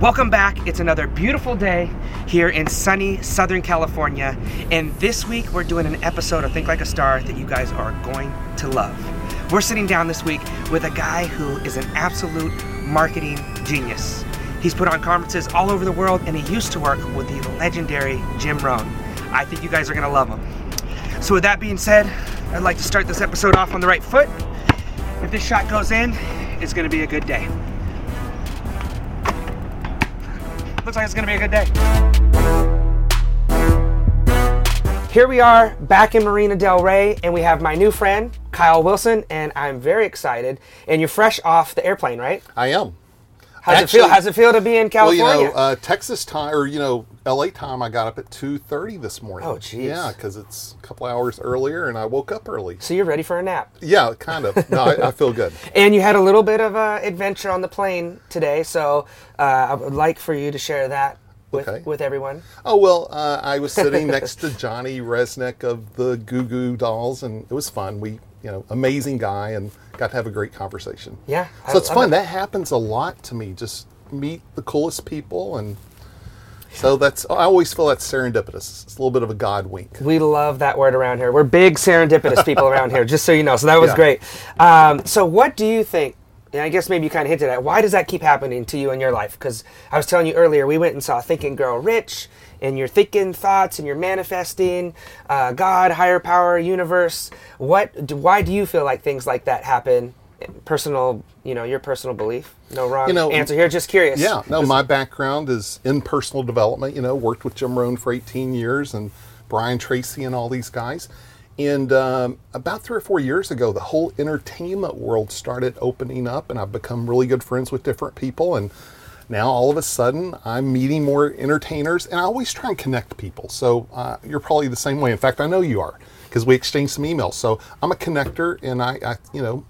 Welcome back. It's another beautiful day here in sunny Southern California. And this week we're doing an episode of Think Like a Star that you guys are going to love. We're sitting down this week with a guy who is an absolute marketing genius. He's put on conferences all over the world and he used to work with the legendary Jim Rohn. I think you guys are going to love him. So, with that being said, I'd like to start this episode off on the right foot. If this shot goes in, it's going to be a good day. Looks like it's going to be a good day. Here we are back in Marina Del Rey, and we have my new friend, Kyle Wilson, and I'm very excited. And you're fresh off the airplane, right? I am. How's it feel? How's it feel to be in California? Well, you know, uh, Texas time or you know, LA time. I got up at two thirty this morning. Oh, jeez. Yeah, because it's a couple hours earlier, and I woke up early. so you're ready for a nap. Yeah, kind of. No, I, I feel good. And you had a little bit of an adventure on the plane today, so uh, I would like for you to share that with, Okay. with everyone. Oh well, uh, I was sitting next to Johnny Rzeznik of the Goo Goo Dolls, and it was fun. We, you know, amazing guy, and got to have a great conversation. Yeah, I So it's love fun. it. That happens a lot to me. Just meet the coolest people, and so that's. I always feel that's serendipitous. It's a little bit of a God wink. We love that word around here. We're big serendipitous people around here, just so you know. So that was Yeah. great. Um, so, what do you think? And I guess maybe you kind of hinted at why does that keep happening to you in your life? Because I was telling you earlier, we went and saw Think and Grow Rich, and you're thinking thoughts and you're manifesting uh, God, higher power, universe. What? Why do you feel like things like that happen? Personal, you know, your personal belief. No wrong You know, answer here. Just curious. Yeah, no, my background is in personal development. You know, worked with Jim Rohn for 18 years and Brian Tracy and all these guys. And um, about three or four years ago, the whole entertainment world started opening up, and I've become really good friends with different people. And now all of a sudden, I'm meeting more entertainers, and I always try and connect people. So uh, you're probably the same way. In fact, I know you are because we exchanged some emails. So I'm a connector, and I, I you know,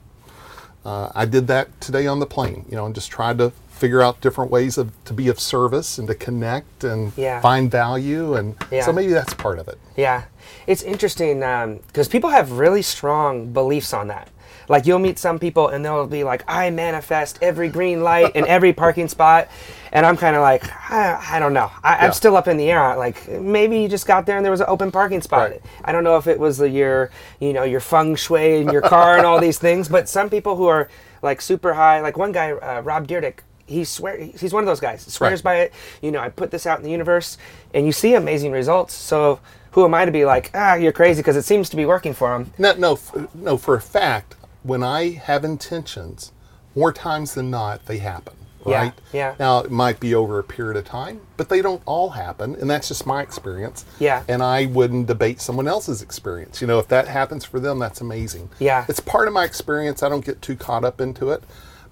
uh, I did that today on the plane, you know, and just tried to figure out different ways of to be of service and to connect and Yeah. find value, and Yeah. so maybe that's part of it. Yeah, it's interesting because people have really strong beliefs on that. Like you'll meet some people and they'll be like, "I manifest every green light in every parking spot," and I'm kind of like, I, I don't know. I, I'm Yeah. still up in the air. Like maybe you just got there and there was an open parking spot. Right. I don't know if it was the, your, you know, your feng shui and your car and all these things, but some people who are like super high, like one guy, uh, Rob Dyrdek, he swear he's one of those guys swears Right. by it. You know, I put this out in the universe, and you see amazing results. So who am I to be like, ah, you're crazy because it seems to be working for him? No, no, f- no. For a fact, when I have intentions, more times than not, they happen. Right? yeah. Now it might be over a period of time, but they don't all happen, and that's just my experience. Yeah. And I wouldn't debate someone else's experience. You know, if that happens for them, that's amazing. Yeah. It's part of my experience. I don't get too caught up into it,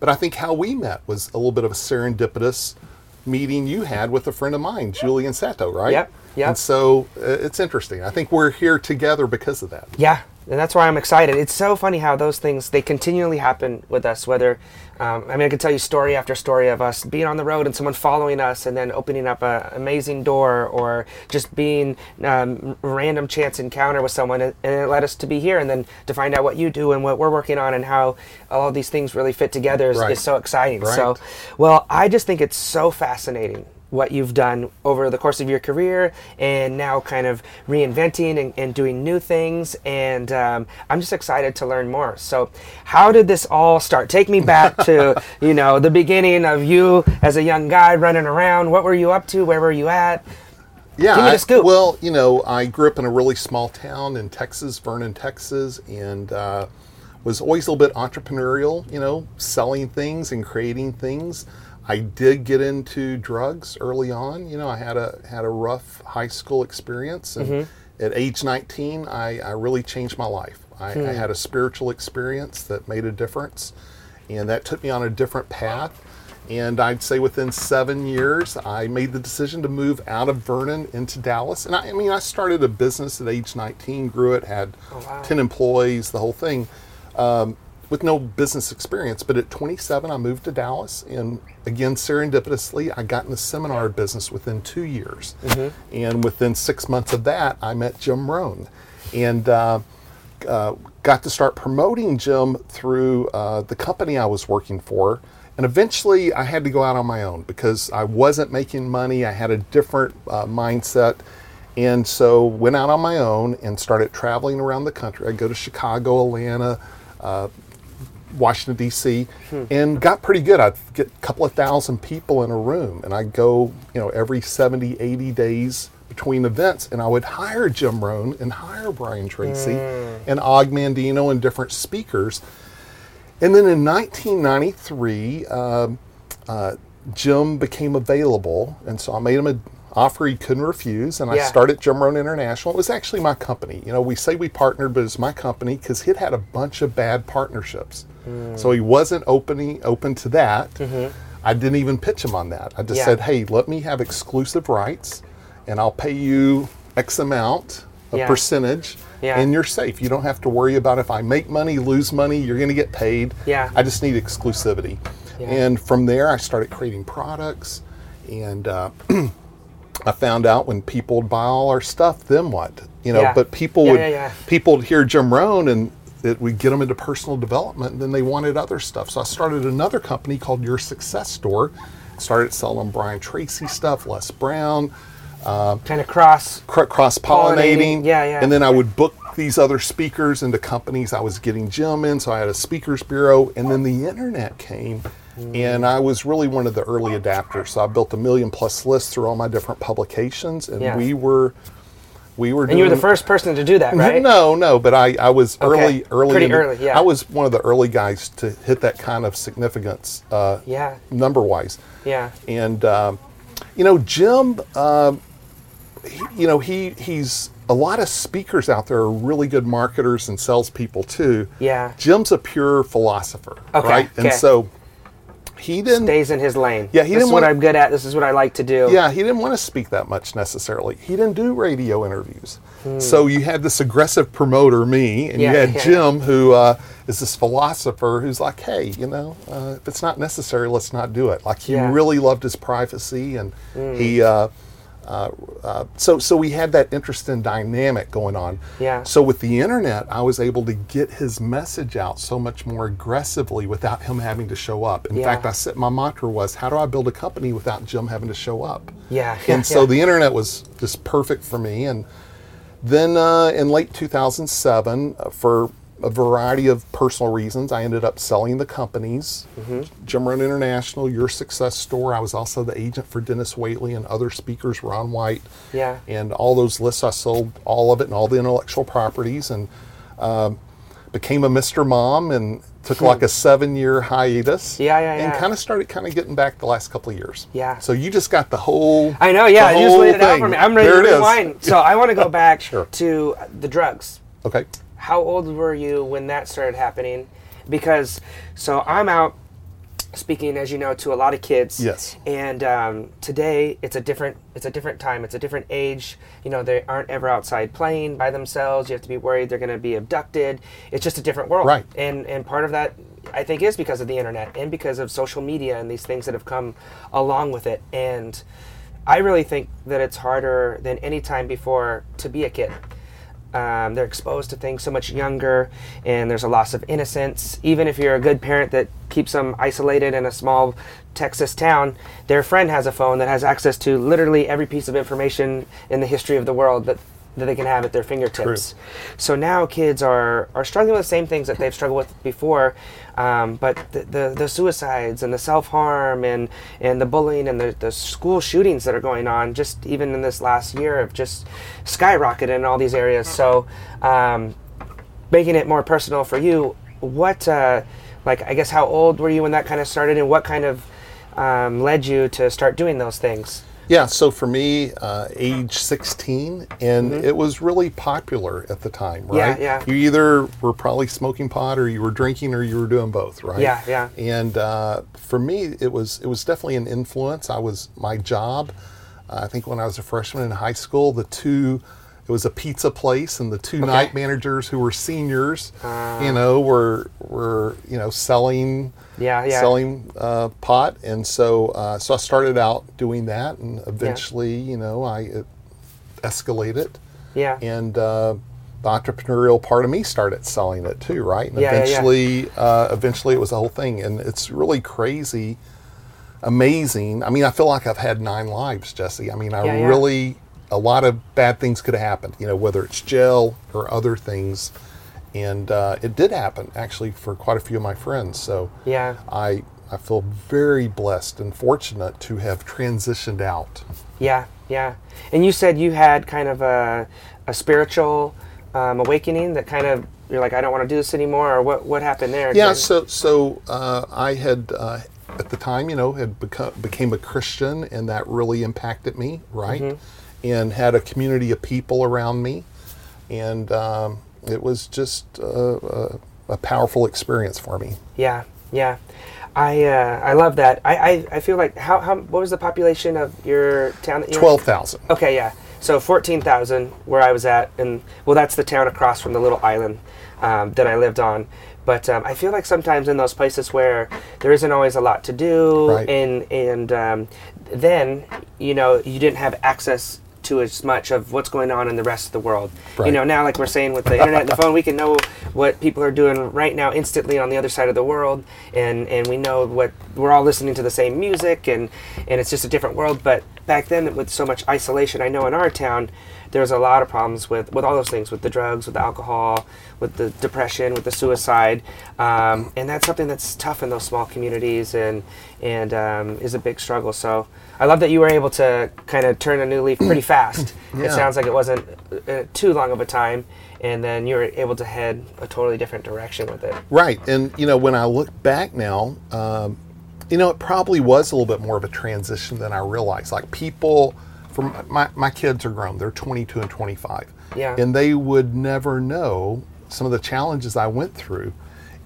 but I think how we met was a little bit of a serendipitous meeting you had with a friend of mine, Julian Sato, right? Yep, yep. And so uh, it's interesting. I think we're here together because of that. Yeah, and that's why I'm excited. It's so funny how those things they continually happen with us. Whether um, I mean, I could tell you story after story of us being on the road and someone following us, and then opening up an amazing door, or just being um, random chance encounter with someone, and it led us to be here, and then to find out what you do and what we're working on, and how all these things really fit together is, Right. is so exciting. So, well, I just think it's so fascinating what you've done over the course of your career and now kind of reinventing and, and doing new things. And um, i'm just excited to learn more. So how did this all start? Take me back to you know the beginning of you as a young guy running around. What were you up to? Where were you at? Yeah. Give me the I- well, you know, I grew up in a really small town in Texas, Vernon, Texas, and uh, was always a little bit entrepreneurial, you know, selling things and creating things. I did get into drugs early on. You know, I had a had a rough high school experience, and Mm-hmm. at age 19, I, I really changed my life. I, Hmm. I had a spiritual experience that made a difference, and that took me on a different path. And I'd say within seven years, I made the decision to move out of Vernon into Dallas. And I, I mean, I started a business at age 19, grew it, had Oh, wow. 10 employees, the whole thing, um, with no business experience. But at 27, I moved to Dallas. And again, serendipitously, I got in the seminar business within two years. Mm-hmm. And within six months of that, I met Jim Rohn. And uh, uh, got to start promoting Jim through uh, the company I was working for. And eventually I had to go out on my own because I wasn't making money. I had a different uh, mindset. And so went out on my own and started traveling around the country. I'd go to Chicago, Atlanta, uh, Washington D.C. and got pretty good. I'd get a couple of thousand people in a room, and I'd go, you know, every 70, 80 days between events, and I would hire Jim Rohn and hire Brian Tracy and Og Mandino and different speakers. And then in 1993, um, uh, Jim became available, and so I made him an offer he couldn't refuse, and I started Jim Rohn International. It was actually my company. You know, we say we partnered, but it's my company because he'd had a bunch of bad partnerships, so he wasn't opening open to that. I didn't even pitch him on that. I just Yeah. said, "Hey, let me have exclusive rights, and I'll pay you X amount, a Yeah. percentage." Yeah. And you're safe. You don't have to worry about if I make money, lose money, you're going to get paid. Yeah. I just need exclusivity. And from there, I started creating products. And uh, I found out when people would buy all our stuff, then what? You know, but people would, people would hear Jim Rohn and it would get them into personal development and then they wanted other stuff. So I started another company called Your Success Store. Started selling Brian Tracy stuff, Les Brown, um, kind of cross. cross pollinating. Pollinating, yeah, yeah. And then I would book these other speakers into companies I was getting Jim in. So I had a speakers bureau. And then the internet came. And I was really one of the early adapters. So I built a million plus lists through all my different publications. And Yeah. we were, we were And you were the first person to do that, right? No, no, but I, I was Okay. early, early. Pretty in early, yeah. I was one of the early guys to hit that kind of significance, uh, Yeah. number wise. Yeah. And um, you know, Jim, um, he, you know, he he's a lot of speakers out there are really good marketers and salespeople too. Yeah. Jim's a pure philosopher, Okay, right? And okay. so he didn't. Stays in his lane. Yeah, he this didn't is what wanna- I'm good at. This is what I like to do. Yeah, he didn't want to speak that much necessarily. He didn't do radio interviews. So you had this aggressive promoter, me, and Hmm. Yeah, you had yeah. Jim, who uh, is this philosopher who's like, hey, you know, uh, if it's not necessary, let's not do it. Like he Yeah. Hmm. really loved his privacy, and he. Uh, uh, uh, so, so we had that interesting dynamic going on. Yeah. So with the internet, I was able to get his message out so much more aggressively without him having to show up. In Yeah. fact, I said my mantra was, "How do I build a company without Jim having to show up?" Yeah, and so yeah. the internet was just perfect for me. And then uh, in late 2007, uh, for a variety of personal reasons, I ended up selling the companies, Mm-hmm. Jim Rohn International, Your Success Store. I was also the agent for Dennis Waitley and other speakers, Ron White. Yeah. And all those lists, I sold all of it and all the intellectual properties and um, became a Mr. Mom and took like a seven year hiatus. Hmm. Yeah, yeah, And yeah. kind of started kind of getting back the last couple of years. Yeah. So you just got the whole. I know. Yeah, you just laid it out for me. I'm ready there to it is. rewind. So I want to go back Sure. to the drugs. Okay. How old were you when that started happening? Because so I'm out speaking, as you know, to a lot of kids. Yes. And um, today it's a different it's a different time. It's a different age. You know, they aren't ever outside playing by themselves. You have to be worried they're going to be abducted. It's just a different world. Right. And and part of that I think is because of the internet and because of social media and these things that have come along with it. And I really think that it's harder than any time before to be a kid. Um, they're exposed to things so much younger, and there's a loss of innocence. Even if you're a good parent that keeps them isolated in a small Texas town, their friend has a phone that has access to literally every piece of information in the history of the world that, that they can have at their fingertips. So now kids are, are struggling with the same things that they've struggled with before, um, but the, the, the suicides and the self harm and, and the bullying and the, the school shootings that are going on, just even in this last year, have just skyrocketed in all these areas. So, um, making it more personal for you, what, uh, like, I guess, how old were you when that kind of started, and what kind of um, led you to start doing those things? Yeah, so for me, uh, age 16, and it was really popular at the time, Mm-hmm. Yeah, right? yeah. You either were probably smoking pot, or you were drinking, or you were doing both, right? Yeah, yeah. And uh, for me, it was it was definitely an influence. I was my job. Uh, I think when I was a freshman in high school, the two. It was a pizza place, and the two night managers who were seniors, Ah. you know, were were you know selling Yeah, yeah. selling uh, pot, and so uh, so I started out doing that, and eventually, you know, I it escalated, Yeah. and uh, the entrepreneurial part of me started selling it too, right? And Yeah, yeah, yeah. eventually, Uh, eventually, it was a whole thing, and it's really crazy, amazing. I mean, I feel like I've had nine lives, Jesse. I mean, I Yeah, yeah. really a lot of bad things could have happened. You know, whether it's jail or other things, and uh, it did happen actually for quite a few of my friends. So Yeah. I I feel very blessed and fortunate to have transitioned out. Yeah, yeah. And you said you had kind of a, a spiritual um, awakening that kind of you're like, I don't want to do this anymore, or what? What happened there? Yeah, so so uh, I had uh, at the time, you know, had become became a Christian, and that really impacted me, right? Mm-hmm. And had a community of people around me, and um, it was just uh, a, a powerful experience for me. Yeah, yeah. I uh, I love that. I, I, I feel like how, how what was the population of your town? That you were in? Twelve thousand. Okay, yeah. So fourteen thousand where I was at, and well, that's the town across from the little island um, that I lived on. But um, I feel like sometimes in those places where there isn't always a lot to do, Right. and and um, then you know you didn't have access to as much of what's going on in the rest of the world. You know, now like we're saying with the internet and the phone, we can know what people are doing right now instantly on the other side of the world, and and we know what we're all listening to the same music, and and it's just a different world. But back then, with so much isolation, I know in our town, there was a lot of problems with with all those things, with the drugs, with the alcohol, with the depression, with the suicide, um, and that's something that's tough in those small communities, and and um, is a big struggle. So. I love that you were able to kind of turn a new leaf pretty fast. It sounds like it wasn't uh, too long of a time, and then you were able to head a totally different direction with it. Right, and you know, when I look back now, um, you know, it probably was a little bit more of a transition than I realized. Like people, from my my kids are grown; they're 22 and 25, Yeah. and they would never know some of the challenges I went through.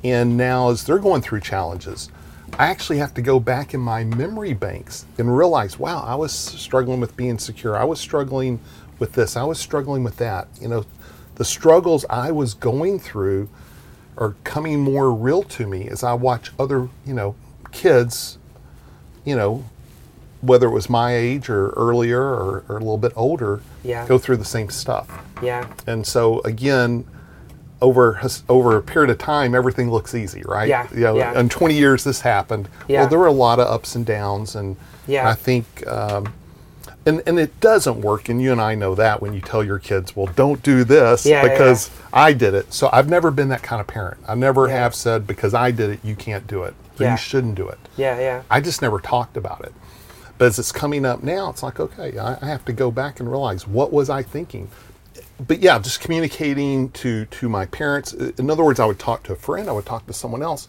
And now, as they're going through challenges, I actually have to go back in my memory banks and realize, wow, I was struggling with being secure. I was struggling with this. I was struggling with that. You know, the struggles I was going through are coming more real to me as I watch other, you know, kids, you know, whether it was my age or earlier or, or a little bit older, Yeah. go through the same stuff. Yeah, And so again, over over a period of time, everything looks easy, right? Yeah, You know, yeah. in 20 years, this happened. Yeah. Well, there were a lot of ups and downs, and Yeah. I think, um, and and it doesn't work, and you and I know that when you tell your kids, well, don't do this Yeah, yeah, because I did it. So I've never been that kind of parent. I never Yeah. have said because I did it, you can't do it, or Yeah. you shouldn't do it. yeah, yeah, I just never talked about it. But as it's coming up now, it's like, okay, I, I have to go back and realize what was I thinking. But yeah, just communicating to to my parents. In other words, I would talk to a friend, I would talk to someone else.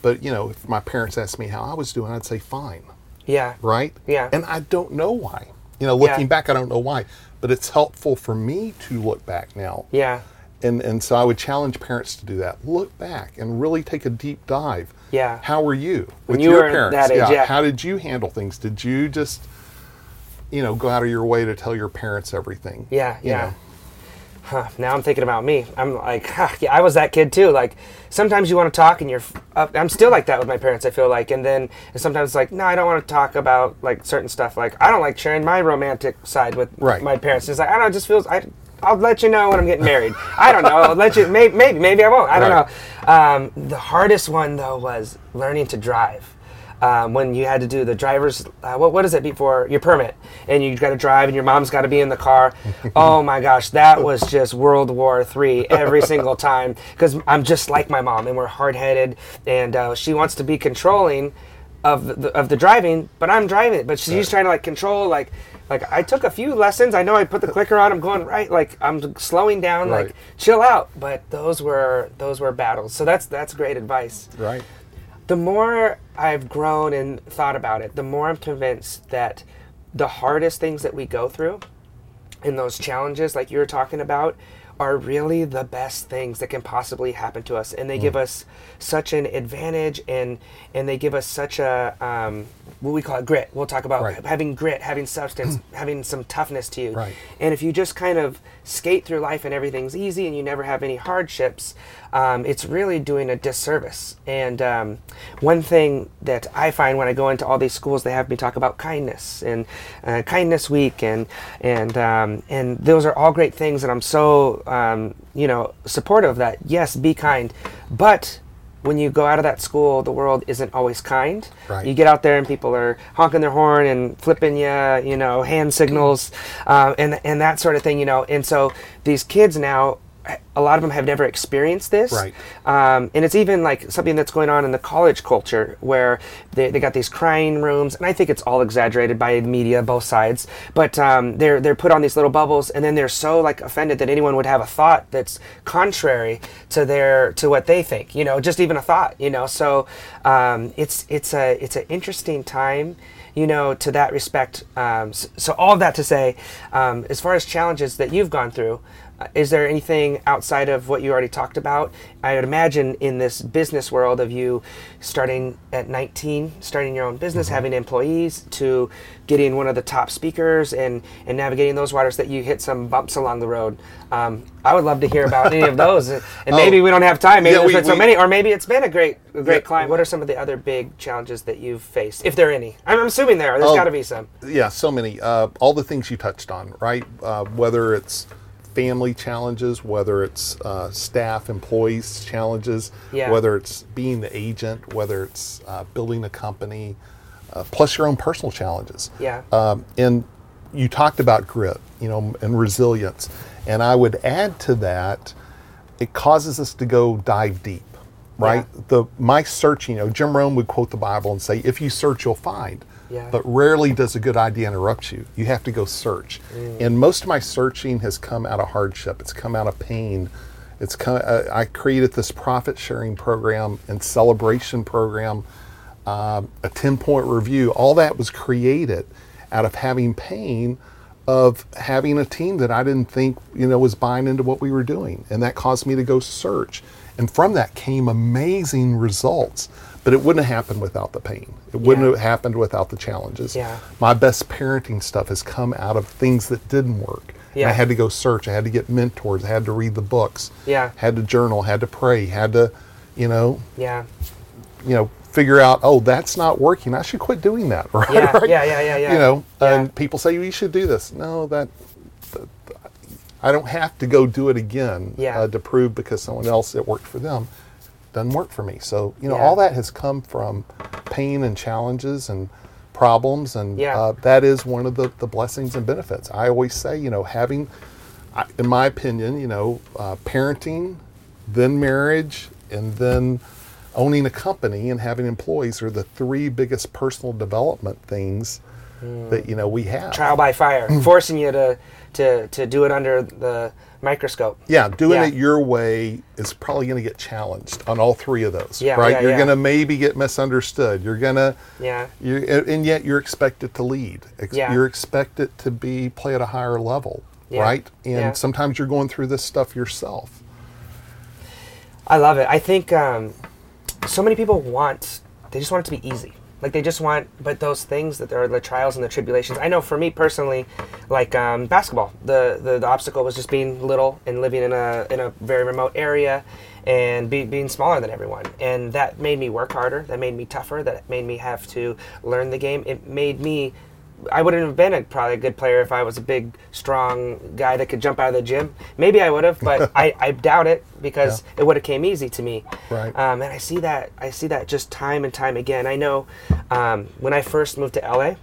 But you know, if my parents asked me how I was doing, I'd say fine, yeah, right? Yeah. And I don't know why. You know, looking Yeah. back, I don't know why. But it's helpful for me to look back now. yeah, And and so I would challenge parents to do that. Look back and really take a deep dive. Yeah. How were you with you your were parents? that age, yeah. How did you handle things? Did you just you know, go out of your way to tell your parents everything? yeah, yeah. know? Huh, now I'm thinking about me. I'm like, huh, yeah, I was that kid too. Like, sometimes you want to talk, and you're. Up, I'm still like that with my parents. I feel like, and then sometimes it's like, no, I don't want to talk about like certain stuff. Like, I don't like sharing my romantic side with Right. my parents. It's like I don't know. It just feels. I, I'll let you know when I'm getting married. I don't know. I'll let you. Maybe, maybe, maybe I won't. I don't Right. know. Um, the hardest one though was learning to drive. Um, when you had to do the driver's, uh, what what is it before your permit, and you got to drive, and your mom's got to be in the car. oh my gosh, that was just World War Three every single time because I'm just like my mom, and we're hard headed, and uh, she wants to be controlling of the, of the driving, but I'm driving, but she's trying to like control like. Like I took a few lessons. I know I put the clicker on. I'm going right. Like I'm slowing down. Right. Like chill out. But those were those were battles. So that's that's great advice Right. the more I've grown and thought about it, the more I'm convinced that the hardest things that we go through and those challenges, like you were talking about, are really the best things that can possibly happen to us, and they give us such an advantage, and and they give us such a um, what we call it grit. We'll talk about Right. having grit, having substance, having some toughness to you. Right. And if you just kind of skate through life and everything's easy and you never have any hardships, um, it's really doing a disservice. And um, one thing that I find when I go into all these schools, they have me talk about kindness and uh, kindness week, and and um, and those are all great things, and I'm so um, you know supportive of that. Yes, be kind, but when you go out of that school, the world isn't always kind. Right. You get out there and people are honking their horn and flipping you, you know, hand signals, uh, and and that sort of thing, you know. And so these kids now, a lot of them have never experienced this. Right. Um, and it's even like something that's going on in the college culture where they, they got these crying rooms, and I think it's all exaggerated by the media, both sides. But um, they're they're put on these little bubbles, and then they're so like offended that anyone would have a thought that's contrary to their to what they think. You know, just even a thought. You know, so um, it's it's a it's an interesting time you know, to that respect. Um, so, so, all of that to say, um, as far as challenges that you've gone through, is there anything outside of what you already talked about? I would imagine in this business world of you starting at 19, starting your own business, Mm-hmm. having employees, to getting one of the top speakers and, and navigating those waters, that you hit some bumps along the road. Um, I would love to hear about any of those. And maybe Oh, we don't have time. Maybe yeah, there's we- been so we- many, or maybe it's been a great, a great Yeah. climb. What are some of the other big challenges that you've faced, if there are any? I'm assuming there are. There's Oh. got to be some. yeah, so many. Uh, all the things you touched on, right? Uh, whether it's family challenges, whether it's uh, staff, employees challenges, Yeah. whether it's being the agent, whether it's uh, building a company, uh, plus your own personal challenges. Yeah. Um, and you talked about grit, you know, and resilience. And I would add to that, it causes us to go dive deep, right? Yeah. The my searching, you know, Jim Rohn would quote the Bible and say, "If you search, you'll find." Yeah. But rarely does a good idea interrupt you. You have to go search. Mm. And most of my searching has come out of hardship. It's come out of pain. It's come. Uh, I created this profit sharing program and celebration program, um, a ten point review. All that was created out of having pain of having a team that I didn't think you know was buying into what we were doing, and that caused me to go search. And from that came amazing results. But it wouldn't have happened without the pain. It wouldn't Yeah. have happened without the challenges. Yeah. My best parenting stuff has come out of things that didn't work. Yeah. I had to go search. I had to get mentors. I had to read the books. Yeah. Had to journal. Had to pray. Had to, you know, Yeah. you know, figure out. Oh, that's not working. I should quit doing that. Right. Yeah, right? yeah, yeah, yeah, yeah. You know, Yeah. and people say you should do this. No, that. that- I don't have to go do it again Yeah. uh, to prove because someone else it worked for them doesn't work for me. So you know, Yeah. all that has come from pain and challenges and problems, and Yeah. uh, that is one of the, the blessings and benefits. I always say, you know, having, in my opinion, you know, uh, parenting, then marriage, and then owning a company and having employees are the three biggest personal development things that you know we have. Trial by fire, Mm. forcing you to, to, to do it under the microscope. Yeah, doing Yeah. it your way is probably going to get challenged on all three of those. Yeah, right. yeah, you're yeah. going to maybe get misunderstood. You're going to, Yeah. you and yet you're expected to lead. Ex- Yeah. You're expected to be play at a higher level, Yeah. right? And sometimes you're going through this stuff yourself. I love it. I think um, so many people want, they just want it to be easy. Like they just want, but those things that are the trials and the tribulations. I know for me personally, like um, basketball, the, the the obstacle was just being little and living in a in a very remote area, and be, being smaller than everyone. And that made me work harder. That made me tougher. That made me have to learn the game. It made me I wouldn't have been a, probably a good player if I was a big, strong guy that could jump out of the gym. Maybe I would have, but I, I doubt it because it would have came easy to me. Right. Um, and I see that I see that just time and time again. I know um, when I first moved to LA,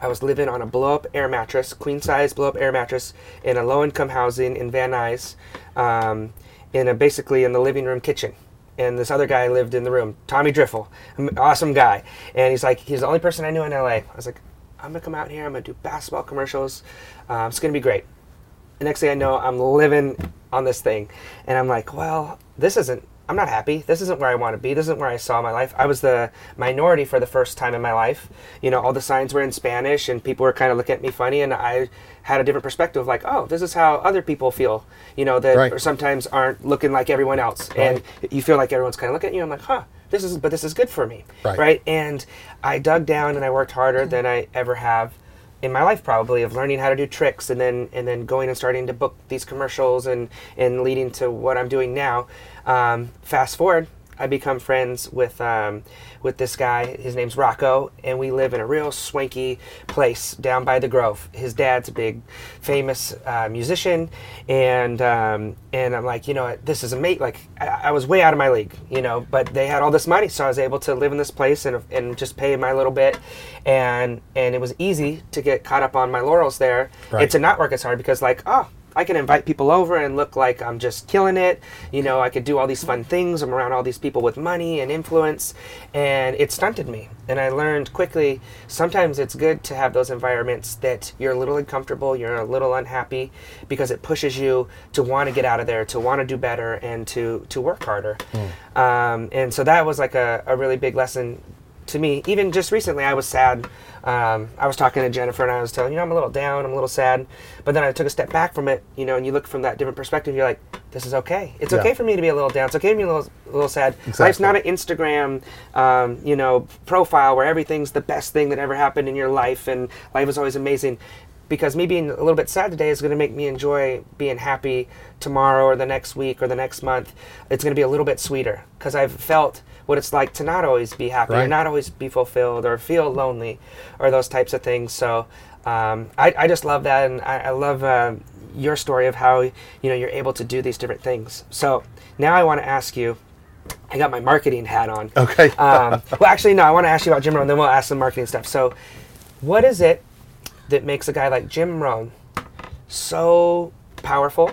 I was living on a blow up air mattress, queen size blow up air mattress, in a low income housing in Van Nuys, um, in a basically in the living room kitchen. And this other guy lived in the room, Tommy Driffle, an awesome guy. And he's like, he's the only person I knew in LA. I was like, I'm gonna come out here, I'm gonna do basketball commercials. Um, it's gonna be great. The next thing I know, I'm living on this thing. And I'm like, well, this isn't, I'm not happy. This isn't where I want to be. This isn't where I saw my life. I was the minority for the first time in my life. You know, all the signs were in Spanish and people were kind of looking at me funny. And I had a different perspective like, oh, this is how other people feel, you know, that Right. sometimes aren't looking like everyone else. And you feel like everyone's kind of looking at you. I'm like, huh, this is, but this is good for me. Right. right? And I dug down and I worked harder than I ever have in my life probably of learning how to do tricks and then and then going and starting to book these commercials and and leading to what I'm doing now. Um, fast forward, I become friends with um, with this guy. His name's Rocco, and we live in a real swanky place down by the Grove. His dad's a big, famous uh, musician, and um, and I'm like, you know, this is a mate. Like I, I was way out of my league, you know, but they had all this money, so I was able to live in this place and and just pay my little bit, and and it was easy to get caught up on my laurels there, Right. and to not work as hard because like, oh. I can invite people over and look like I'm just killing it. You know, I could do all these fun things. I'm around all these people with money and influence, and it stunted me. And I learned quickly sometimes it's good to have those environments that you're a little uncomfortable, you're a little unhappy, because it pushes you to want to get out of there, to want to do better, and to, to work harder. Um, and so that was like a, a really big lesson to me. Even just recently, I was sad. Um, I was talking to Jennifer and I was telling you, know, I'm a little down, I'm a little sad. But then I took a step back from it, you know, and you look from that different perspective, you're like, this is okay. It's Yeah. okay for me to be a little down. It's okay to be a little, a little sad. Life's not an Instagram, um, you know, profile where everything's the best thing that ever happened in your life and life is always amazing. Because me being a little bit sad today is going to make me enjoy being happy tomorrow or the next week or the next month. It's going to be a little bit sweeter because I've felt what it's like to not always be happy or not always be fulfilled or feel lonely or those types of things. So um, I, I just love that, and I, I love uh, your story of how you know you're able to do these different things. So now I want to ask you. I got my marketing hat on. Okay. um, well, actually, no. I want to ask you about Jim Rohn, then we'll ask some marketing stuff. So, what is it that makes a guy like Jim Rohn so powerful,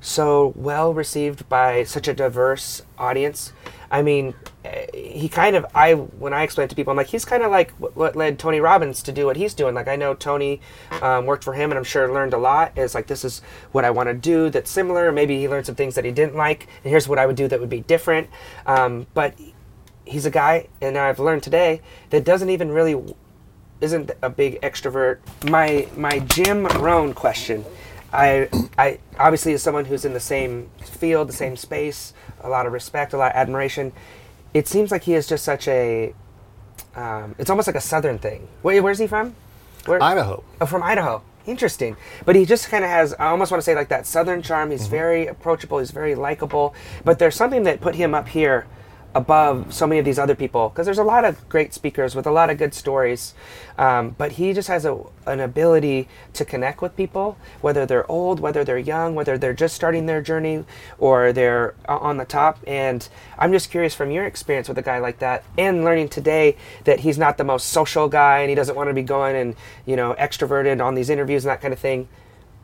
so well received by such a diverse audience? I mean, eh, he kind of I when I explain it to people, I'm like he's kind of like what, led Tony Robbins to do what he's doing. Like I know Tony um, worked for him, and I'm sure learned a lot. It's like this is what I want to do that's similar. Maybe he learned some things that he didn't like, and here's what I would do that would be different. Um, but he's a guy, and I've learned today that doesn't even really isn't a big extrovert. My my Jim Rohn question, I I obviously as someone who's in the same field, the same space, a lot of respect, a lot of admiration. It seems like he is just such a. Um, it's almost like a southern thing. Where, where's he from? Where, Idaho. Oh, from Idaho. Interesting. But he just kind of has, I almost want to say, like that southern charm. He's very approachable. He's very likable. But there's something that put him up here above so many of these other people because there's a lot of great speakers with a lot of good stories. Um, but he just has a, an ability to connect with people whether they're old whether they're young whether they're just starting their journey or they're on the top. And i'm just curious from your experience with a guy like that and learning today that he's not the most social guy and he doesn't want to be going and you know extroverted on these interviews and that kind of thing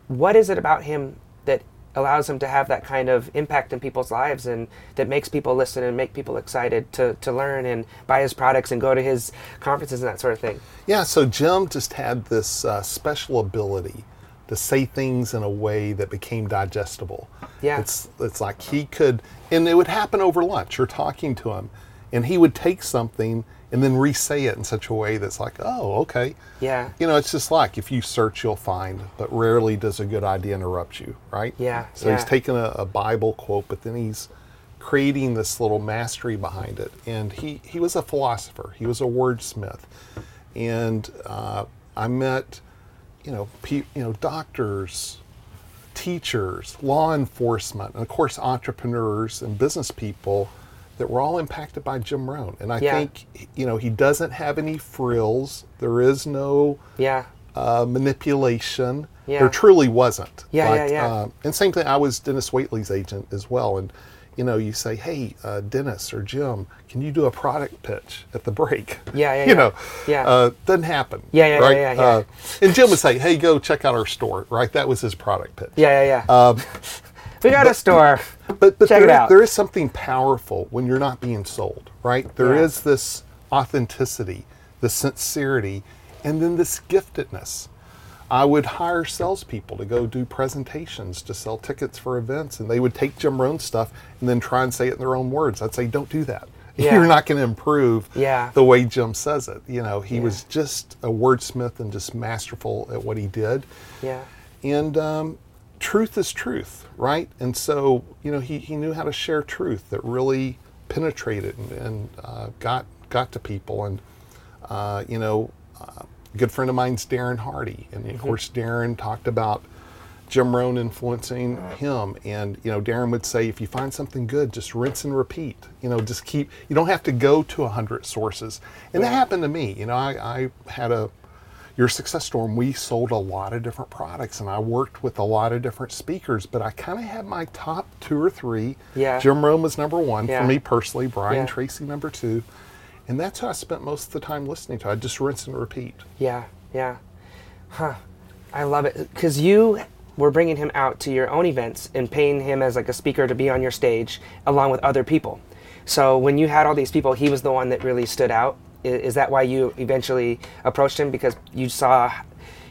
what is it about him that allows him to have that kind of impact in people's lives and that makes people listen and make people excited to, to learn and buy his products and go to his conferences and that sort of thing Yeah, so Jim just had this uh, special ability to say things in a way that became digestible. Yeah. It's it's like he could and it would happen over lunch. You're talking to him and he would take something and then re-say it in such a way that's like, "Oh, okay." yeah You know, it's just like if you search, you'll find, but rarely does a good idea interrupt you, right? Yeah, So he's yeah. taking a, a Bible quote, but then he's creating this little mastery behind it. And he, he was a philosopher, he was a wordsmith. And uh, I met, you know, pe- you know, doctors, teachers, law enforcement, and of course, entrepreneurs and business people that were all impacted by Jim Rohn. And I Yeah. think, you know, he doesn't have any frills. There is no yeah uh, manipulation. Yeah. There truly wasn't. Yeah, yeah, yeah. Uh, and same thing, I was Dennis Waitley's agent as well. And, you know, you say, hey, uh, Dennis or Jim, can you do a product pitch at the break? Yeah, yeah, You yeah. know, Yeah. Uh, doesn't happen. Yeah, yeah, yeah, right? yeah, yeah. Uh, and Jim would say, hey, go check out our store, right? That was his product pitch. yeah yeah yeah Um, we got a store but but Check there it is- out. there is something powerful when you're not being sold, right? There is Yeah. this authenticity, the sincerity, and then this giftedness. I would hire salespeople to go do presentations to sell tickets for events, and they would take Jim Rohn stuff and then try and say it in their own words. I'd say, don't do that. Yeah. You're not going to improve Yeah. the way Jim says it. You know, he Yeah. was just a wordsmith and just masterful at what he did yeah and um, truth is truth, right? And so, you know, he, he knew how to share truth that really penetrated and, and uh, got got to people. And uh, you know, uh, a good friend of mine's Darren Hardy, and of course, Darren talked about Jim Rohn influencing him. And, you know, Darren would say, if you find something good, just rinse and repeat. You know, just keep, you don't have to go to a hundred sources. And that happened to me. You know, I, I had a, Your Success Store, we sold a lot of different products and I worked with a lot of different speakers, but I kind of had my top two or three. Yeah. Jim Rohn was number one Yeah. for me personally, Brian Yeah. Tracy number two. And that's how I spent most of the time listening to. I just rinse and repeat. Yeah, yeah. Huh. I love it because you were bringing him out to your own events and paying him as like a speaker to be on your stage along with other people. So when you had all these people, he was the one that really stood out. Is that why you eventually approached him because you saw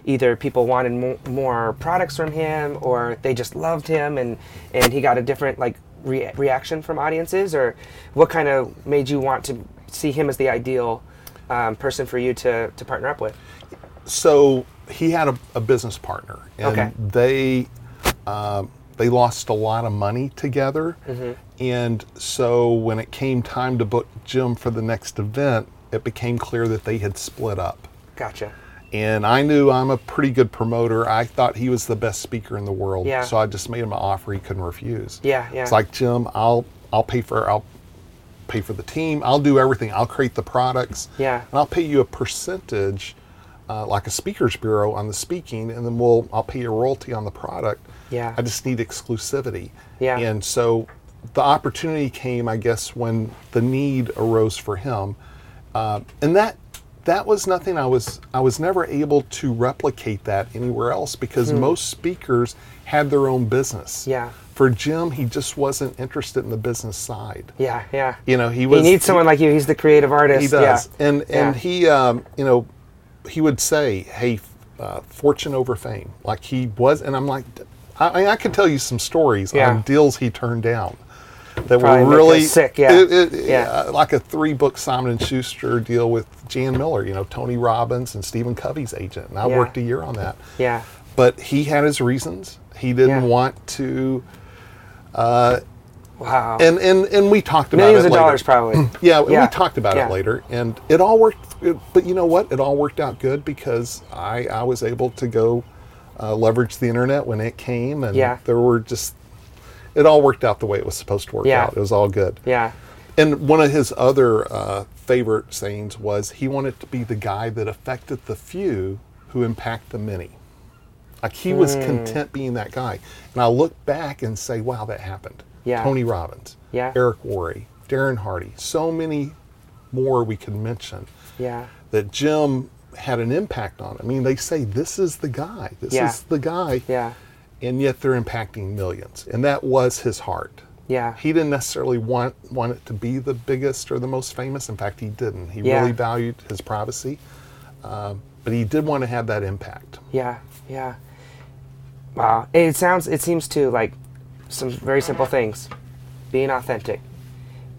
either people wanted mo- more products from him or they just loved him and and he got a different like re- reaction from audiences or what kind of made you want to see him as the ideal um, person for you to, to partner up with so he had a, a business partner, and Okay. they um, they lost a lot of money together. Mm-hmm. And so when it came time to book Jim for the next event, it became clear that they had split up. gotcha And I knew I'm a pretty good promoter. I thought he was the best speaker in the world, Yeah. so I just made him an offer he couldn't refuse. Yeah, yeah. It's like Jim, I'll I'll pay for I'll pay for the team. I'll do everything. I'll create the products. Yeah. And I'll pay you a percentage, uh, like a speakers bureau on the speaking, and then we'll I'll pay you a royalty on the product. Yeah. I just need exclusivity. Yeah. And so the opportunity came, I guess, when the need arose for him, uh, and that that was nothing. I was I was never able to replicate that anywhere else because most speakers had their own business. Hmm. Yeah. For Jim, he just wasn't interested in the business side. Yeah, yeah. You know, he was he needs someone like you. He's the creative artist. he does, Yeah. and and Yeah. he, um, you know, he would say, "Hey, uh, fortune over fame." Like he was, and I'm like, I, I could tell you some stories Yeah. on deals he turned down that Probably were really sick, yeah. it- it- Yeah. uh, like a three-book Simon and Schuster deal with Jan Miller. You know, Tony Robbins and Stephen Covey's agent, and I Yeah. worked a year on that. Yeah. But he had his reasons. He didn't Yeah. want to, Wow. and and and we talked about Millions it of later. dollars, probably. Yeah, Yeah. we talked about Yeah. it later, and it all worked. But you know what? It all worked out good because I I was able to go uh, leverage the internet when it came, and Yeah. there were just it all worked out the way it was supposed to work Yeah. out. It was all good. yeah. And one of his other uh, favorite sayings was he wanted to be the guy that affected the few who impact the many. Like he was Hmm. content being that guy. And I look back and say, wow, that happened. Yeah. Tony Robbins, Yeah. Eric Worre, Darren Hardy, so many more we could mention Yeah. that Jim had an impact on. I mean, they say this is the guy. This Yeah. is the guy. Yeah. And yet they're impacting millions. And that was his heart. Yeah. He didn't necessarily want want it to be the biggest or the most famous. In fact, he didn't. He Yeah. really valued his privacy, um, but he did want to have that impact. Yeah. Yeah. Wow. It sounds. It seems to like some very simple things. Being authentic,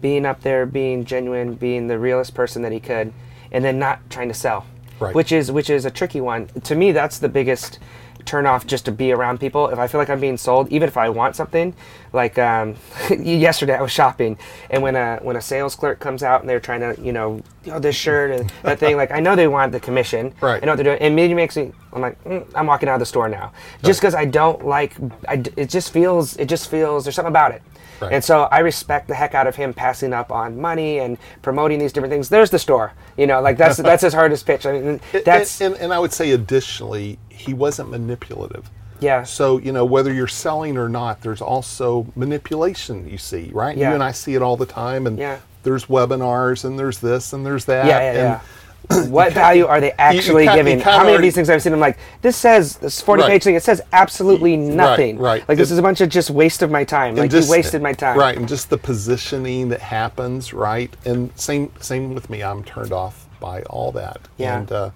being up there, being genuine, being the realest person that he could, and then not trying to sell. Right. Which is which is a tricky one. To me, that's the biggest turn off just to be around people. If I feel like I'm being sold, even if I want something, like um, yesterday I was shopping, and when a when a sales clerk comes out and they're trying to you know oh, this shirt and that thing, like I know they want the commission. Right. I know what they're doing. It immediately makes me. I'm like, mm, I'm walking out of the store now, just because I don't like. I it just feels. It just feels. There's something about it. Right. And so I respect the heck out of him passing up on money and promoting these different things. There's the store, you know, like that's that's his hardest pitch. I mean, that's and, and, and I would say additionally, he wasn't manipulative. yeah, So you know whether you're selling or not, there's also manipulation. You see, right? Yeah. You and I see it all the time, and Yeah. there's webinars and there's this and there's that. yeah, yeah, and yeah. what value are they actually kinda- you giving? How many of these things I've seen? I'm like, this says this 40 Right. page thing. It says absolutely nothing. right. Like this It- is a bunch of just waste of my time. Like just- you wasted my time. Right, and just the positioning that happens, right? And same same with me. I'm turned off by all that. Yeah. And uh,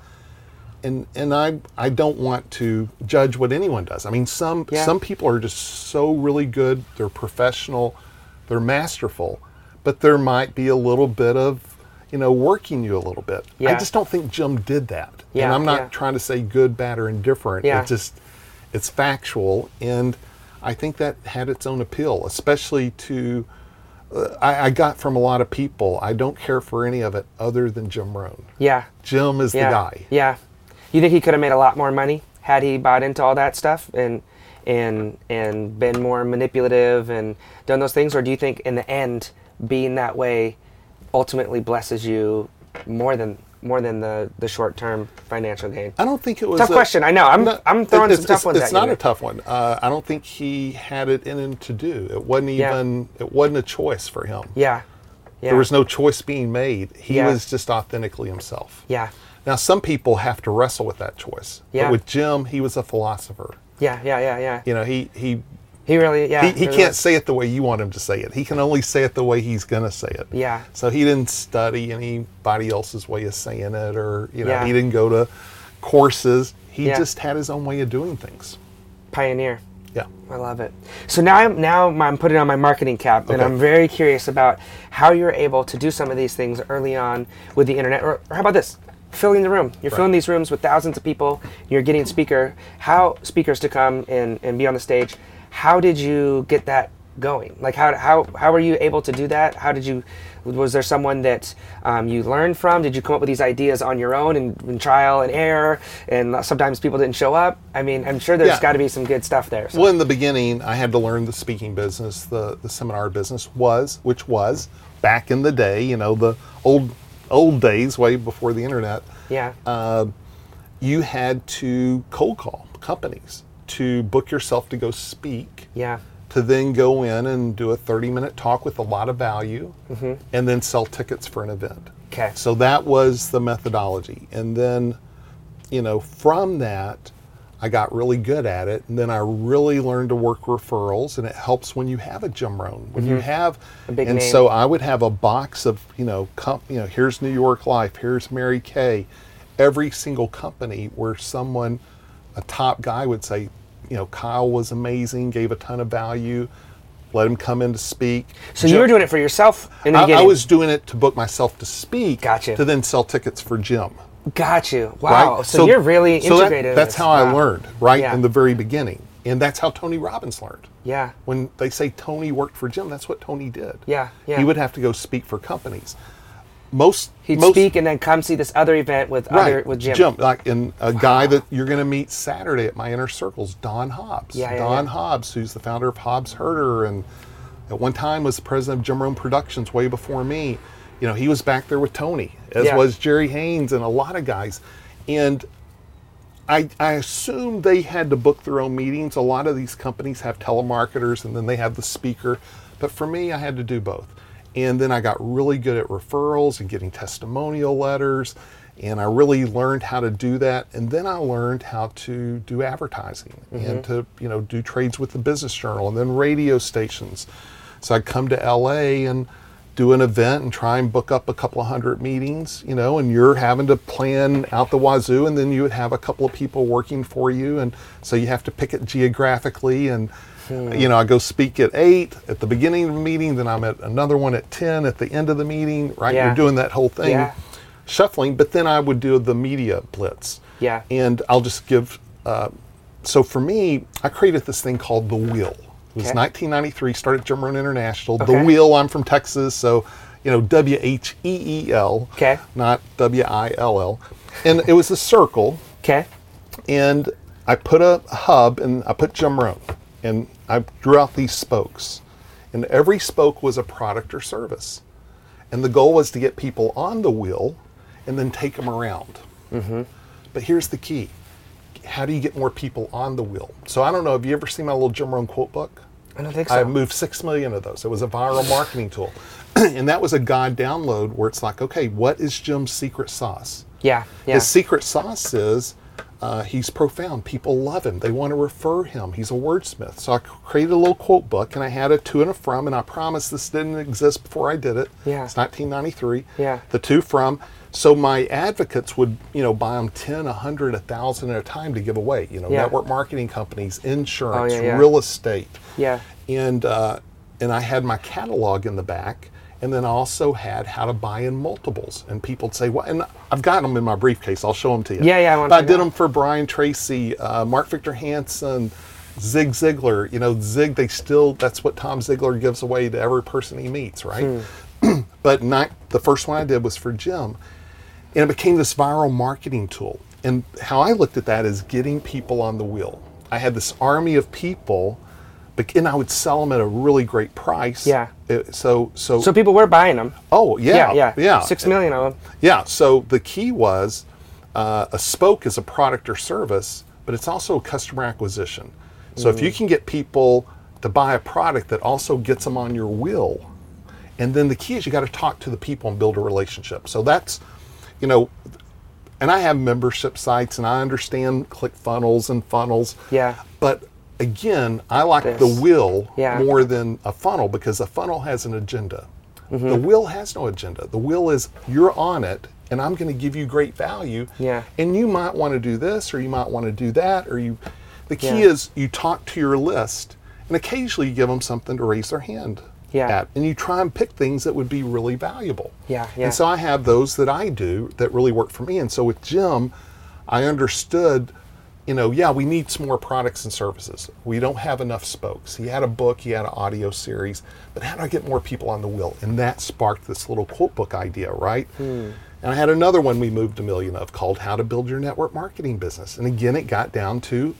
and and I I don't want to judge what anyone does. I mean, some Yeah. some people are just so really good. They're professional. They're masterful, but there might be a little bit of you know working you a little bit. I just don't think Jim did that. Yeah, And I'm not yeah. trying to say good, bad, or indifferent. Yeah. It just it's factual and I think that had its own appeal, especially to uh, I, I got from a lot of people. I don't care for any of it other than Jim Rohn. Yeah. Jim is Yeah. the guy. Yeah. You think he could have made a lot more money had he bought into all that stuff and and and been more manipulative and done those things, or do you think in the end being that way ultimately blesses you more than more than the the short term financial gain? I don't think it was Tough a- question. I know. I'm No, I'm throwing some tough ones It's at not you. a tough one. Uh, I don't think he had it in him to do. It wasn't Yeah. even. It wasn't a choice for him. Yeah. Yeah. There was no choice being made. He Yeah. was just authentically himself. Yeah. Now, some people have to wrestle with that choice. Yeah. But with Jim, he was a philosopher. Yeah. Yeah. Yeah. Yeah. You know, he he He really. Yeah. he, he really can't say it the way you want him to say it. He can only say it the way he's gonna say it. Yeah. So he didn't study anybody else's way of saying it, or you know, Yeah. he didn't go to courses. He Yeah. just had his own way of doing things. Pioneer. Yeah. I love it. So now I'm now I'm putting on my marketing cap, and Okay. I'm very curious about how you're able to do some of these things early on with the internet. Or, or how about this? Filling the room. You're filling these rooms with thousands of people. You're getting speaker, how speakers to come and, and be on the stage. How did you get that going? Like how how how were you able to do that? How did you? Was there someone that um, you learned from? Did you come up with these ideas on your own and, and trial and error? And sometimes people didn't show up. I mean, I'm sure there's Yeah. got to be some good stuff there. So. Well, in the beginning, I had to learn the speaking business. The the seminar business was, which was back in the day, you know, the old old days, way before the internet. Yeah. You had to cold call companies to book yourself to go speak. yeah. to then go in and do a 30 minute talk with a lot of value mm-hmm. and then sell tickets for an event. Okay. So that was the methodology. And then, you know, from that, I got really good at it. And then I really learned to work referrals. And it helps when you have a Jim Rohn. When you mm-hmm. have, A big and name. so I would have a box of, you know, comp, you know, here's New York Life, here's Mary Kay. Every single company where someone, a top guy would say, you know, Kyle was amazing, gave a ton of value, let him come in to speak. So you were doing it for yourself in the I, I was doing it to book myself to speak. Gotcha. To then sell tickets for Jim. Got you. Wow. Right? So, you're really so that- integrated. in that's how I learned, right Yeah. in the very beginning, and that's how Tony Robbins learned. Yeah. When they say Tony worked for Jim, that's what Tony did. Yeah, yeah. He would have to go speak for companies. Most He'd most, speak and then come see this other event with other with Jim. Jim, like and a guy that you're going to meet Saturday at my inner circles, Don Hobbs. Yeah, yeah, Don yeah. Hobbs, who's the founder of Hobbs Herder, and at one time was the president of Jim Rohn Productions way before me. You know, he was back there with Tony, as Yeah. was Jerry Haynes and a lot of guys, and. I, I assume they had to book their own meetings. A lot of these companies have telemarketers and then they have the speaker. But for me, I had to do both. And then I got really good at referrals and getting testimonial letters. And I really learned how to do that. And then I learned how to do advertising and mm-hmm. to, you know, do trades with the business journal and then radio stations. So I'd come to LA and do an event and try and book up a couple of hundred meetings, you know, and you're having to plan out the wazoo, and then you would have a couple of people working for you, and so you have to pick it geographically. And you know, I go speak at eight at the beginning of the meeting, then I'm at another one at ten at the end of the meeting. Right, Yeah. you're doing that whole thing, Yeah. shuffling. But then I would do the media blitz. Yeah. and I'll just give. Uh, so for me, I created this thing called the Wheel. It was Okay. 1993. Started Jim Rohn International. Okay. The Wheel. I'm from Texas, so you know W H E E L. Okay. Not W I L L. And it was a circle, Okay. and I put a hub, and I put Jim Rohn, and I drew out these spokes, and every spoke was a product or service, and the goal was to get people on the wheel, and then take them around. Mm-hmm. But here's the key: how do you get more people on the wheel? So I don't know. Have you ever seen my little Jim Rohn quote book? I don't think so. I moved six million of those. It was a viral marketing tool, and that was a God download where it's like, okay, what is Jim's secret sauce? yeah. Yeah. His secret sauce is uh, he's profound. People love him. They want to refer him. He's a wordsmith. So I created a little quote book, and I had a to and a from, and I promised this didn't exist before I did it. Yeah. It's 1993. Yeah. The to from. So my advocates would, you know, buy them 10, 100, 1,000 at a time to give away. You know, Yeah. network marketing companies, insurance, Oh, yeah, yeah. real estate yeah. and uh, and I had my catalog in the back, and then I also had how to buy in multiples. And people'd say, "Well," and I've got them in my briefcase. I'll show them to you. Yeah, yeah, I I did them for Brian Tracy, uh, Mark Victor Hansen, Zig Ziglar. You know, Zig. They still. That's what Tom Ziglar gives away to every person he meets, right? Hmm. but not the first one I did was for Jim, and it became this viral marketing tool. And how I looked at that is getting people on the wheel. I had this army of people, and I would sell them at a really great price. Yeah. It- so so So people were buying them. oh yeah yeah, yeah yeah. Six million of them. yeah. So the key was uh, a spoke is a product or service, but it's also customer acquisition. So if you Mm. can get people to buy a product that also gets them on your wheel, and then the key is you got to talk to the people and build a relationship. So that's, you know, and I have membership sites and I understand click funnels and funnels. Yeah. But again, I like This. the will Yeah. more than a funnel because a funnel has an agenda. Mm-hmm. The will has no agenda. The will is you're on it and I'm going to give you great value. Yeah. And you might want to do this or you might want to do that or you the key Yeah. is you talk to your list and occasionally you give them something to raise their hand Yeah. at and you try and pick things that would be really valuable. Yeah, yeah. And so I have those that I do that really work for me. And so with Jim, I understood, you know, yeah, we need some more products and services. We don't have enough spokes. He had a book, he had an audio series, but how do I get more people on the wheel? And that sparked this little quote book idea, right? Hmm. And I had another one we moved a million of called How to Build Your Network Marketing Business. And again, it got down to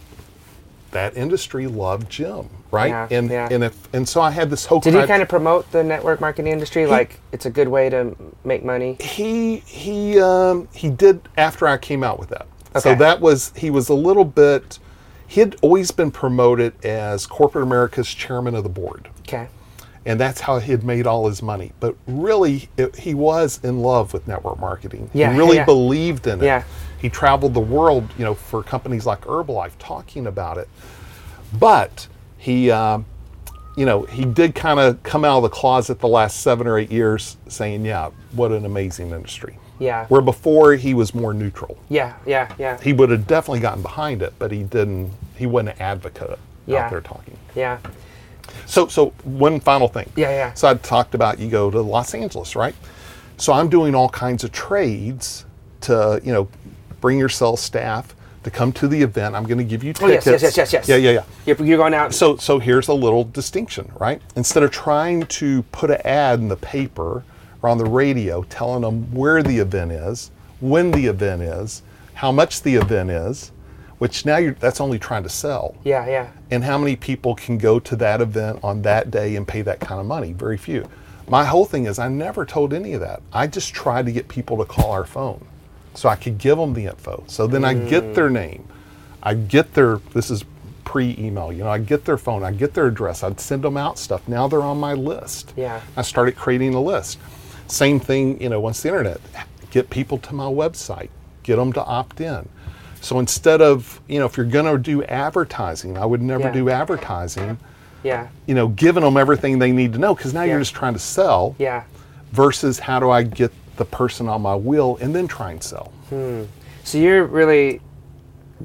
that industry loved Jim, right? Yeah, and yeah. and if and so I had this whole Did he kind of promote the network marketing industry? like it's a good way to make money. he he um, he did after I came out with that. So that was he was a little bit. He had always been promoted as corporate America's chairman of the board, Okay. and that's how he had made all his money. But really, it, he was in love with network marketing. Yeah, he really yeah. believed in it. Yeah. He traveled the world, you know, for companies like Herbalife talking about it. But he, um, you know, he did kind of come out of the closet the last seven or eight years, saying, "Yeah, what an amazing industry." Yeah. Where before he was more neutral. Yeah. Yeah. Yeah. He would have definitely gotten behind it, but he didn't. He wasn't an advocate Yeah. out there talking. Yeah. So, so one final thing. Yeah, yeah. So I talked about you go to Los Angeles, right? So I'm doing all kinds of trades to, you know, bring your sales staff to come to the event. I'm going to give you Oh yes. Yes. Yes. Yes. Yes. Yeah, yeah, yeah. You're, you're going out. So, so here's a little distinction, right? Instead of trying to put an ad in the paper or on the radio telling them where the event is, when the event is, how much the event is, which now you're, that's only trying to sell yeah. Yeah. and how many people can go to that event on that day and pay that kind of money? Very few. My whole thing is I never told any of that. I just tried to get people to call our phone so I could give them the info. So then I get mm. their name. I get their, this is pre email, you know, I get their phone, I get their address, I'd send them out stuff. Now they're on my list. Yeah. I started creating a list. Same thing, you know, once the internet, get people to my website, get them to opt in. So instead of, you know, if you're going to do advertising, I would never Yeah. do advertising, Yeah. you know, giving them everything they need to know because now Yeah. you're just trying to sell Yeah. versus how do I get the person on my wheel and then try and sell. Hmm. So you're really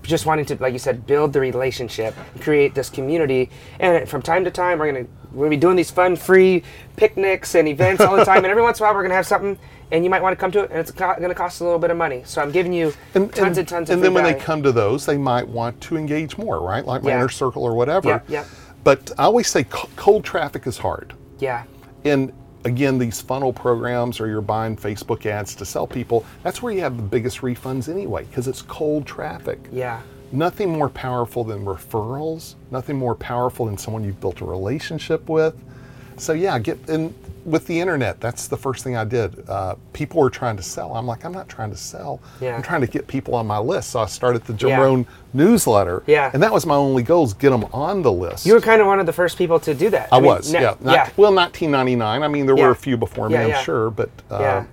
just wanting to, like you said, build the relationship, create this community, and from time to time we're gonna we're gonna be doing these fun, free picnics and events all the time, and every once in a while we're gonna have something, and you might want to come to it, and it's co- gonna cost a little bit of money. So I'm giving you tons and, tons of. and free then when they come to those, they might want to engage more, right? Like my Yeah. inner circle or whatever. Yeah, yeah. But I always say cold traffic is hard. yeah, And again, these funnel programs or you're buying Facebook ads to sell people, that's where you have the biggest refunds anyway, because it's cold traffic. yeah, Nothing more powerful than referrals, nothing more powerful than someone you've built a relationship with. So yeah, get and with the internet, that's the first thing I did. Uh, people were trying to sell. I'm like, I'm not trying to sell. Yeah. I'm trying to get people on my list. So I started the Yeah. Jim Rohn newsletter. Yeah. And that was my only goal is get them on the list. you were kind of one of the first people to do that. I, mean, was, yeah. Not, yeah, Well, 1999. I mean, there Yeah. were a few before me, Yeah, I'm yeah. sure, but uh, yeah.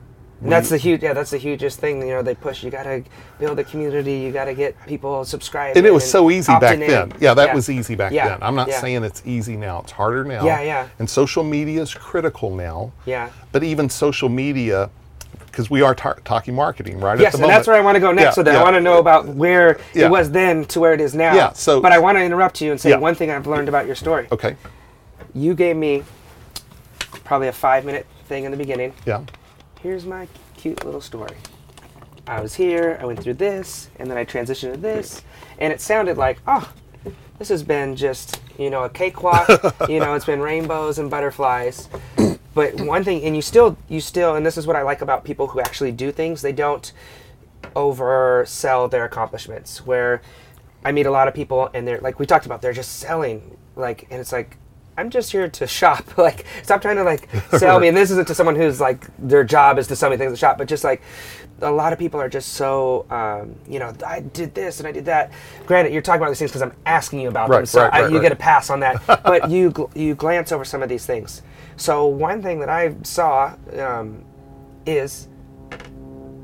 And that's the huge, yeah, that's the hugest thing. You know, they push. You gotta build a community. You gotta get people subscribed. and it was so easy back in. then. Yeah, that was easy back Yeah, then. I'm not yeah. saying it's easy now. It's harder now. Yeah, yeah. And social media is critical now. Yeah. But even social media, because we are tar- talking marketing, right? at Yes, and that's where I want to go next. Yeah, so that yeah. I want to know about where Yeah. it was then to where it is now. Yeah, so- but I want to interrupt you and say Yeah. one thing I've learned about your story. Okay. You gave me probably a five minute thing in the beginning. Yeah. Here's my cute little story. I was here, I went through this, and then I transitioned to this, and it sounded like, oh, this has been just, you know, a cakewalk. you know, it's been rainbows and butterflies. But one thing, and you still, you still, and this is what I like about people who actually do things, they don't oversell their accomplishments. Where I meet a lot of people, and they're like we talked about, they're just selling, like, and it's like. I'm just here to shop. Like, stop trying to like sell me. And this isn't to someone who's like their job is to sell me things at the shop, but just like a lot of people are just so, um, you know, I did this and I did that. Granted, you're talking about these things because I'm asking you about them, so right, I, you right. get a pass on that. but you gl- you glance over some of these things. So one thing that I saw um, is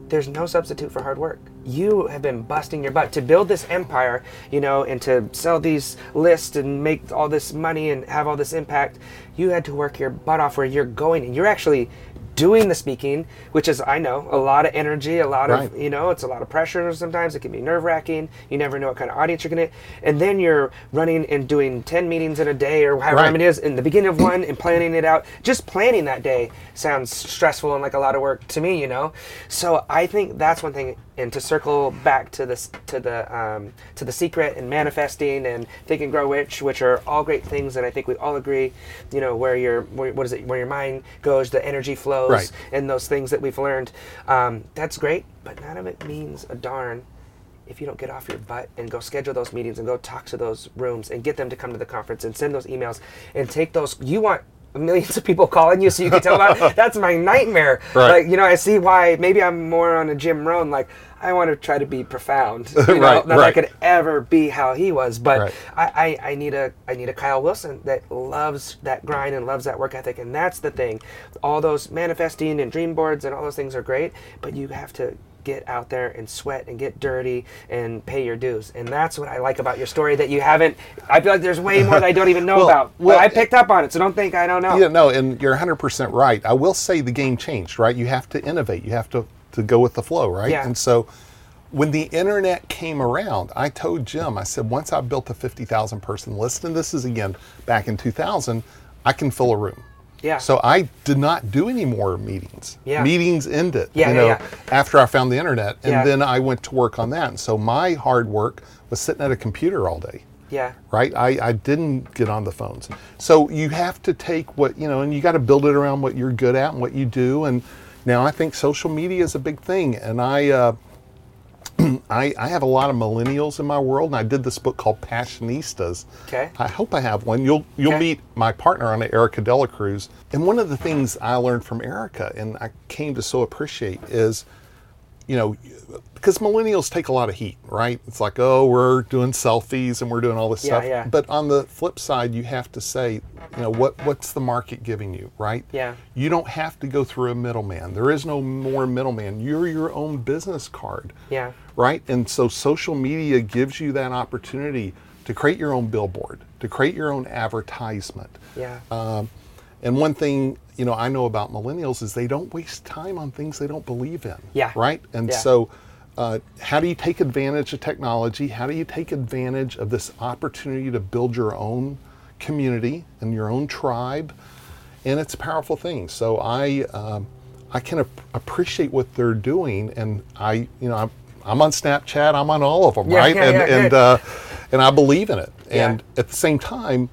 there's no substitute for hard work. You have been busting your butt to build this empire, you know, and to sell these lists and make all this money and have all this impact. You had to work your butt off where you're going, and you're actually doing the speaking, which is, I know, a lot of energy, a lot Right. of, you know, it's a lot of pressure sometimes. It can be nerve wracking. You never know what kind of audience you're going to And then you're running and doing 10 meetings in a day or however Right. many it is in the beginning of one and planning it out. Just planning that day sounds stressful and like a lot of work to me, you know? So I think that's one thing. And to circle back to this, to the, um, to the secret and manifesting and think and grow rich, which are all great things. And I think we all agree, you know, where your, where, what is it, where your mind goes, the energy flows Right. and those things that we've learned. Um, that's great, but none of it means a darn if you don't get off your butt and go schedule those meetings and go talk to those rooms and get them to come to the conference and send those emails and take those. You want millions of people calling you so you can tell about it. That's my nightmare. Right. Like, you know, I see why maybe I'm more on a Jim Rohn. Like, I want to try to be profound. You know, Right, not that I could ever be how he was, but Right. I, I, I need a I need a Kyle Wilson that loves that grind and loves that work ethic, and that's the thing. All those manifesting and dream boards and all those things are great, but you have to get out there and sweat and get dirty and pay your dues, and that's what I like about your story that you haven't. I feel like there's way more that I don't even know Well- about, well, but I picked up on it, so don't think I don't know. Yeah, no, and you're 100% right. I will say the game changed, right? You have to innovate. You have to, to go with the flow, right? Yeah. And so when the internet came around, I told Jim, I said, once I built a 50,000 person list, and this is again back in 2000, I can fill a room. Yeah. So I did not do any more meetings. Yeah. Meetings ended, Yeah, you know, yeah. after I found the internet. And Yeah. then I went to work on that. And so my hard work was sitting at a computer all day Yeah. right? I, I didn't get on the phones. So you have to take what, you know, and you got to build it around what you're good at and what you do. And now I think social media is a big thing. And I, uh, I, I have a lot of millennials in my world, and I did this book called Passionistas. Okay. I hope I have one. You'll you'll Okay. meet my partner on it, Erica Dela Cruz. And one of the things I learned from Erica, and I came to so appreciate, is you know, because millennials take a lot of heat, right? It's like, oh, we're doing selfies and we're doing all this Yeah, stuff. yeah. But on the flip side, you have to say, you know, what what's the market giving you, right? Yeah. You don't have to go through a middleman. There is no more middleman. You're your own business card. Yeah. Right? And so social media gives you that opportunity to create your own billboard, to create your own advertisement. Yeah. Um, and one thing you know I know about millennials is they don't waste time on things they don't believe in. Yeah. Right. And Yeah. so, uh, how do you take advantage of technology? How do you take advantage of this opportunity to build your own community and your own tribe? And it's a powerful thing. So I um, I can ap- appreciate what they're doing, and I you know I'm, I'm on Snapchat. I'm on all of them, Yeah, right? yeah, and yeah, and uh, and I believe in it. And at the same time,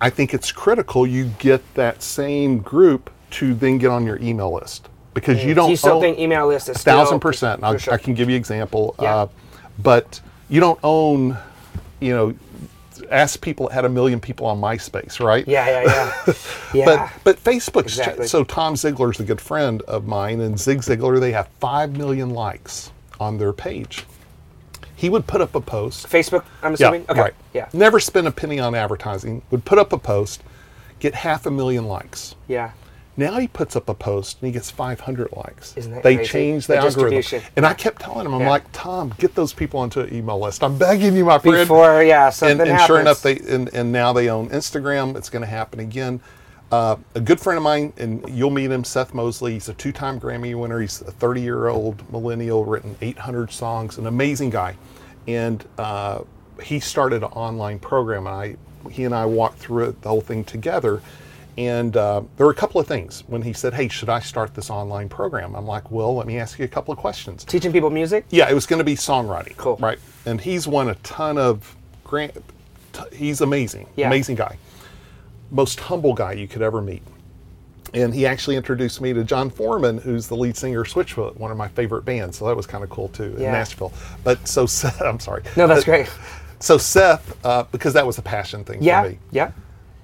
I think it's critical you get that same group to then get on your email list because you Do don't you still own- think email list is a thousand percent. I'll. I can give you example, Yeah. uh, but you don't own. You know, ask people that had a million people on MySpace, right? Yeah, yeah, yeah. yeah. But but Facebook's ch- Exactly. so Tom Ziglar's a good friend of mine, and Zig Ziglar they have five million likes on their page. He would put up a post. Facebook, I'm Yeah, assuming? okay. right. Yeah. Never spend a penny on advertising. Would put up a post, get half a million likes. Yeah. Now he puts up a post and he gets 500 likes. Isn't that they crazy? change the, The algorithm. And I kept telling him, I'm Yeah. like, Tom, get those people onto an email list. I'm begging you, my friend. Before, yeah, something and, and sure enough, they and, and now they own Instagram. It's going to happen again. Uh, a good friend of mine, and you'll meet him, Seth Mosley. He's a two-time Grammy winner. He's a 30-year-old millennial, written 800 songs, an amazing guy. And uh, he started an online program, and I, he and I walked through it, the whole thing together. And uh, there were a couple of things when he said, "Hey, should I start this online program?" I'm like, "Well, let me ask you a couple of questions." Teaching people music? Yeah, it was going to be songwriting. Cool. Right. And he's won a ton of grant. T- he's amazing. Yeah. Amazing guy. Most humble guy you could ever meet. And he actually introduced me to Jon Foreman, who's the lead singer of Switchfoot, one of my favorite bands. So that was kind of cool too in Yeah. Nashville. But so Seth, I'm sorry. No, that's But- great. So Seth, uh, because that was a passion thing Yeah. for me. Yeah.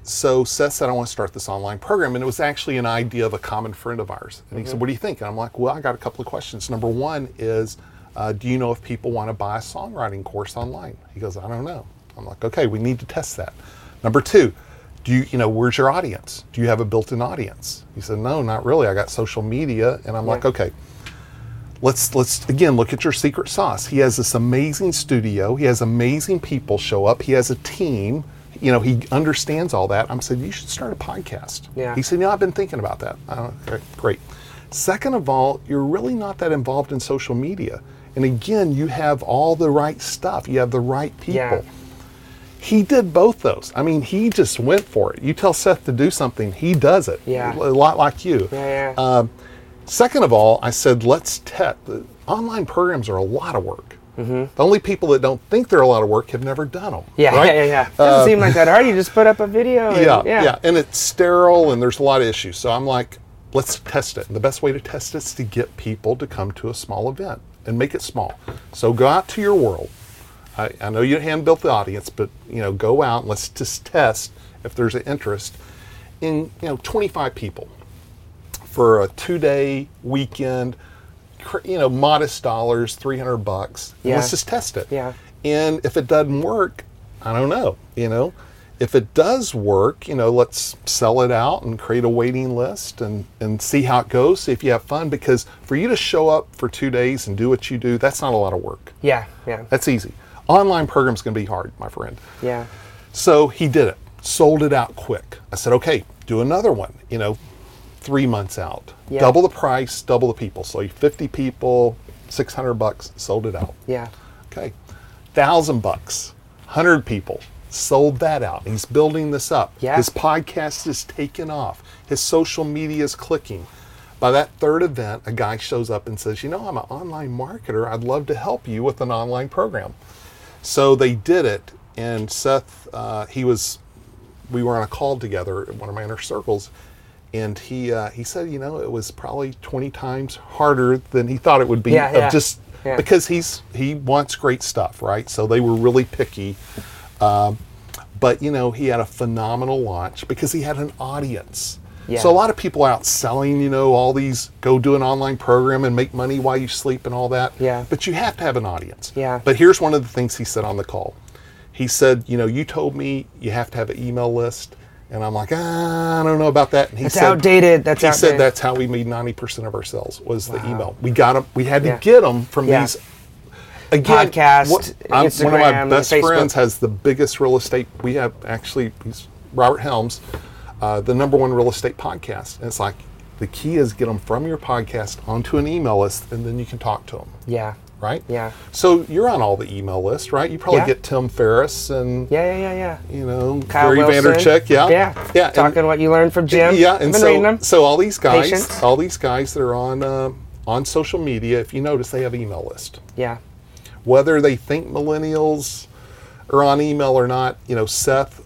So Seth said, I want to start this online program. And it was actually an idea of a common friend of ours. And he said, What do you think? And I'm like, Well, I got a couple of questions. Number one is, uh, Do you know if people want to buy a songwriting course online? He goes, I don't know. I'm like, Okay, we need to test that. Number two, do you, you know, where's your audience? Do you have a built in audience? He said, No, not really. I got social media. And I'm like, Okay, let's let's again look at your secret sauce. He has this amazing studio. He has amazing people show up. He has a team. You know, he understands all that. I'm saying you should start a podcast. Yeah. He said, "Yeah, I've been thinking about that." Uh, okay, great. Second of all, you're really not that involved in social media. And again, you have all the right stuff. You have the right people. Yeah. He did both those. I mean, he just went for it. You tell Seth to do something, he does it. Yeah. A lot like you. Yeah, yeah. Um, second of all, I said, let's test. The online programs are a lot of work. The only people that don't think they're a lot of work have never done them. Mm-hmm. Yeah, right? yeah, yeah, yeah. Doesn't seem like that hard. You just put up a video. and- Yeah, yeah, yeah, and it's sterile, and there's a lot of issues. So I'm like, let's test it. And the best way to test it is to get people to come to a small event and make it small. So go out to your world. I, I know you hand built the audience, but you know, go out and let's just test if there's an interest in you know 25 people for a two-day weekend. You know, modest dollars, 300 bucks. Yeah. Let's just test it. Yeah. And if it doesn't work, I don't know, you know. If it does work, you know, let's sell it out and create a waiting list and, and see how it goes, see if you have fun. Because for you to show up for two days and do what you do, that's not a lot of work. yeah, yeah, That's easy. Online program's gonna be hard, my friend. yeah. So he did it, sold it out quick. I said, okay, do another one, you know, three months out. Yeah. Double the price, double the people. So 50 people, 600 bucks, sold it out. yeah. Okay, thousand bucks, hundred people, sold that out. He's building this up. Yeah. His podcast is taking off. His social media is clicking. By that third event, a guy shows up and says, "You know, I'm an online marketer. I'd love to help you with an online program." So they did it, and Seth, uh, he was, we were on a call together at one of my inner circles, and he uh, he said, you know, it was probably 20 times harder than he thought it would be. Yeah, of yeah. just Yeah. because he's he wants great stuff, right? So they were really picky. Um, but you know, he had a phenomenal launch because he had an audience. Yeah. So a lot of people out selling, you know, all these go do an online program and make money while you sleep and all that. Yeah. But you have to have an audience. Yeah. But here's one of the things he said on the call. He said, you know, you told me you have to have an email list. And I'm like, ah, I don't know about that. And he That's said, outdated. That's outdated. he outdated. said that's how we made 90% of our sales was the email. We got them. We had to Yeah. get them from Yeah. these again, Podcast, I'm- one of my best Facebook. friends has the biggest real estate. We have actually he's Robert Helms, uh, the number one real estate podcast. And it's like the key is get them from your podcast onto an email list, and then you can talk to them. Yeah. Right? Yeah. So you're on all the email lists, right? You probably Yeah. get Tim Ferriss and Yeah, yeah, yeah, yeah. you know Kyle Gary Wilson. Yeah, Yeah. yeah. and- Talking what you learned from Jim. yeah, and so them. so all these guys, Patience. all these guys that are on uh, on social media, if you notice, they have email list. Yeah. Whether they think millennials are on email or not, you know, Seth,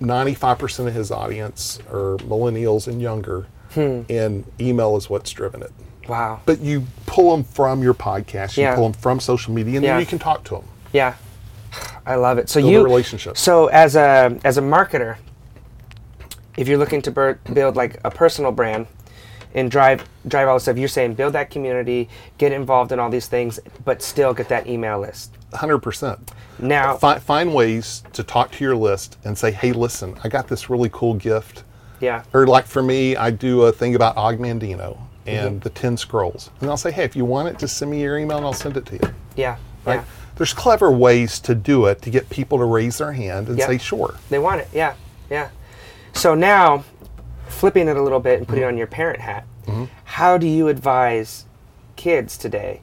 ninety five percent of his audience are millennials and younger, Hmm. and email is what's driven it. Wow. But you pull them from your podcast, you Yeah. pull them from social media, and Yeah. then you can talk to them. Yeah. I love it. So you Build a you relationship. So as a as a marketer, if you're looking to bur- build like a personal brand and drive drive all the stuff you're saying, build that community, get involved in all these things, but still get that email list. Hundred percent. Now, Find, find ways to talk to your list and say, "Hey, listen, I got this really cool gift." yeah, Or like for me, I do a thing about Og Mandino and mhm. the Ten Scrolls, and I'll say, "Hey, if you want it, just send me your email and I'll send it to you." yeah, Right? yeah. There's clever ways to do it to get people to raise their hand and Yeah. say, "Sure." They want it. Yeah, yeah. So now, flipping it a little bit and putting mm-hmm. on your parent hat, mm-hmm. how do you advise kids today?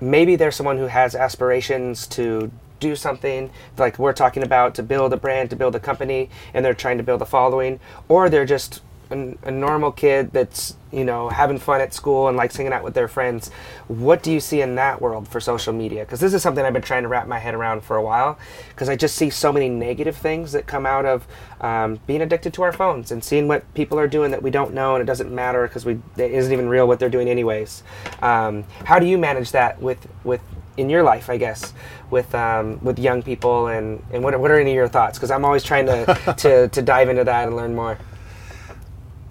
Maybe there's someone who has aspirations to do something like we're talking about to build a brand, to build a company, and they're trying to build a following, or they're just a, a normal kid that's you know having fun at school and likes hanging out with their friends. What do you see in that world for social media? Because this is something I've been trying to wrap my head around for a while. Because I just see so many negative things that come out of um, being addicted to our phones and seeing what people are doing that we don't know and it doesn't matter because we it isn't even real what they're doing anyways. Um, how do you manage that with with in your life, I guess, with um, with young people, and, and what, what are any of your thoughts? Because I'm always trying to, to, to dive into that and learn more.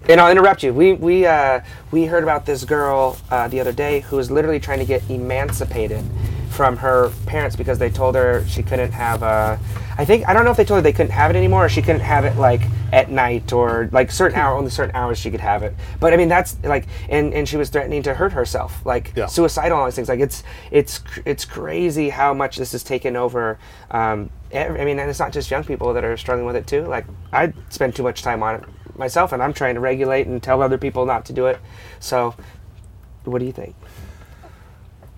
And I'll interrupt you. We we uh, we heard about this girl uh, the other day who was literally trying to get emancipated from her parents because they told her she couldn't have a. I think I don't know if they told her they couldn't have it anymore, or she couldn't have it like at night or like certain hour only certain hours she could have it. But I mean that's like and and she was threatening to hurt herself, like Yeah. suicidal all these things. Like it's it's it's crazy how much this has taken over. Um, I mean, and it's not just young people that are struggling with it too. Like I spend too much time on it myself, and I'm trying to regulate and tell other people not to do it. So, what do you think?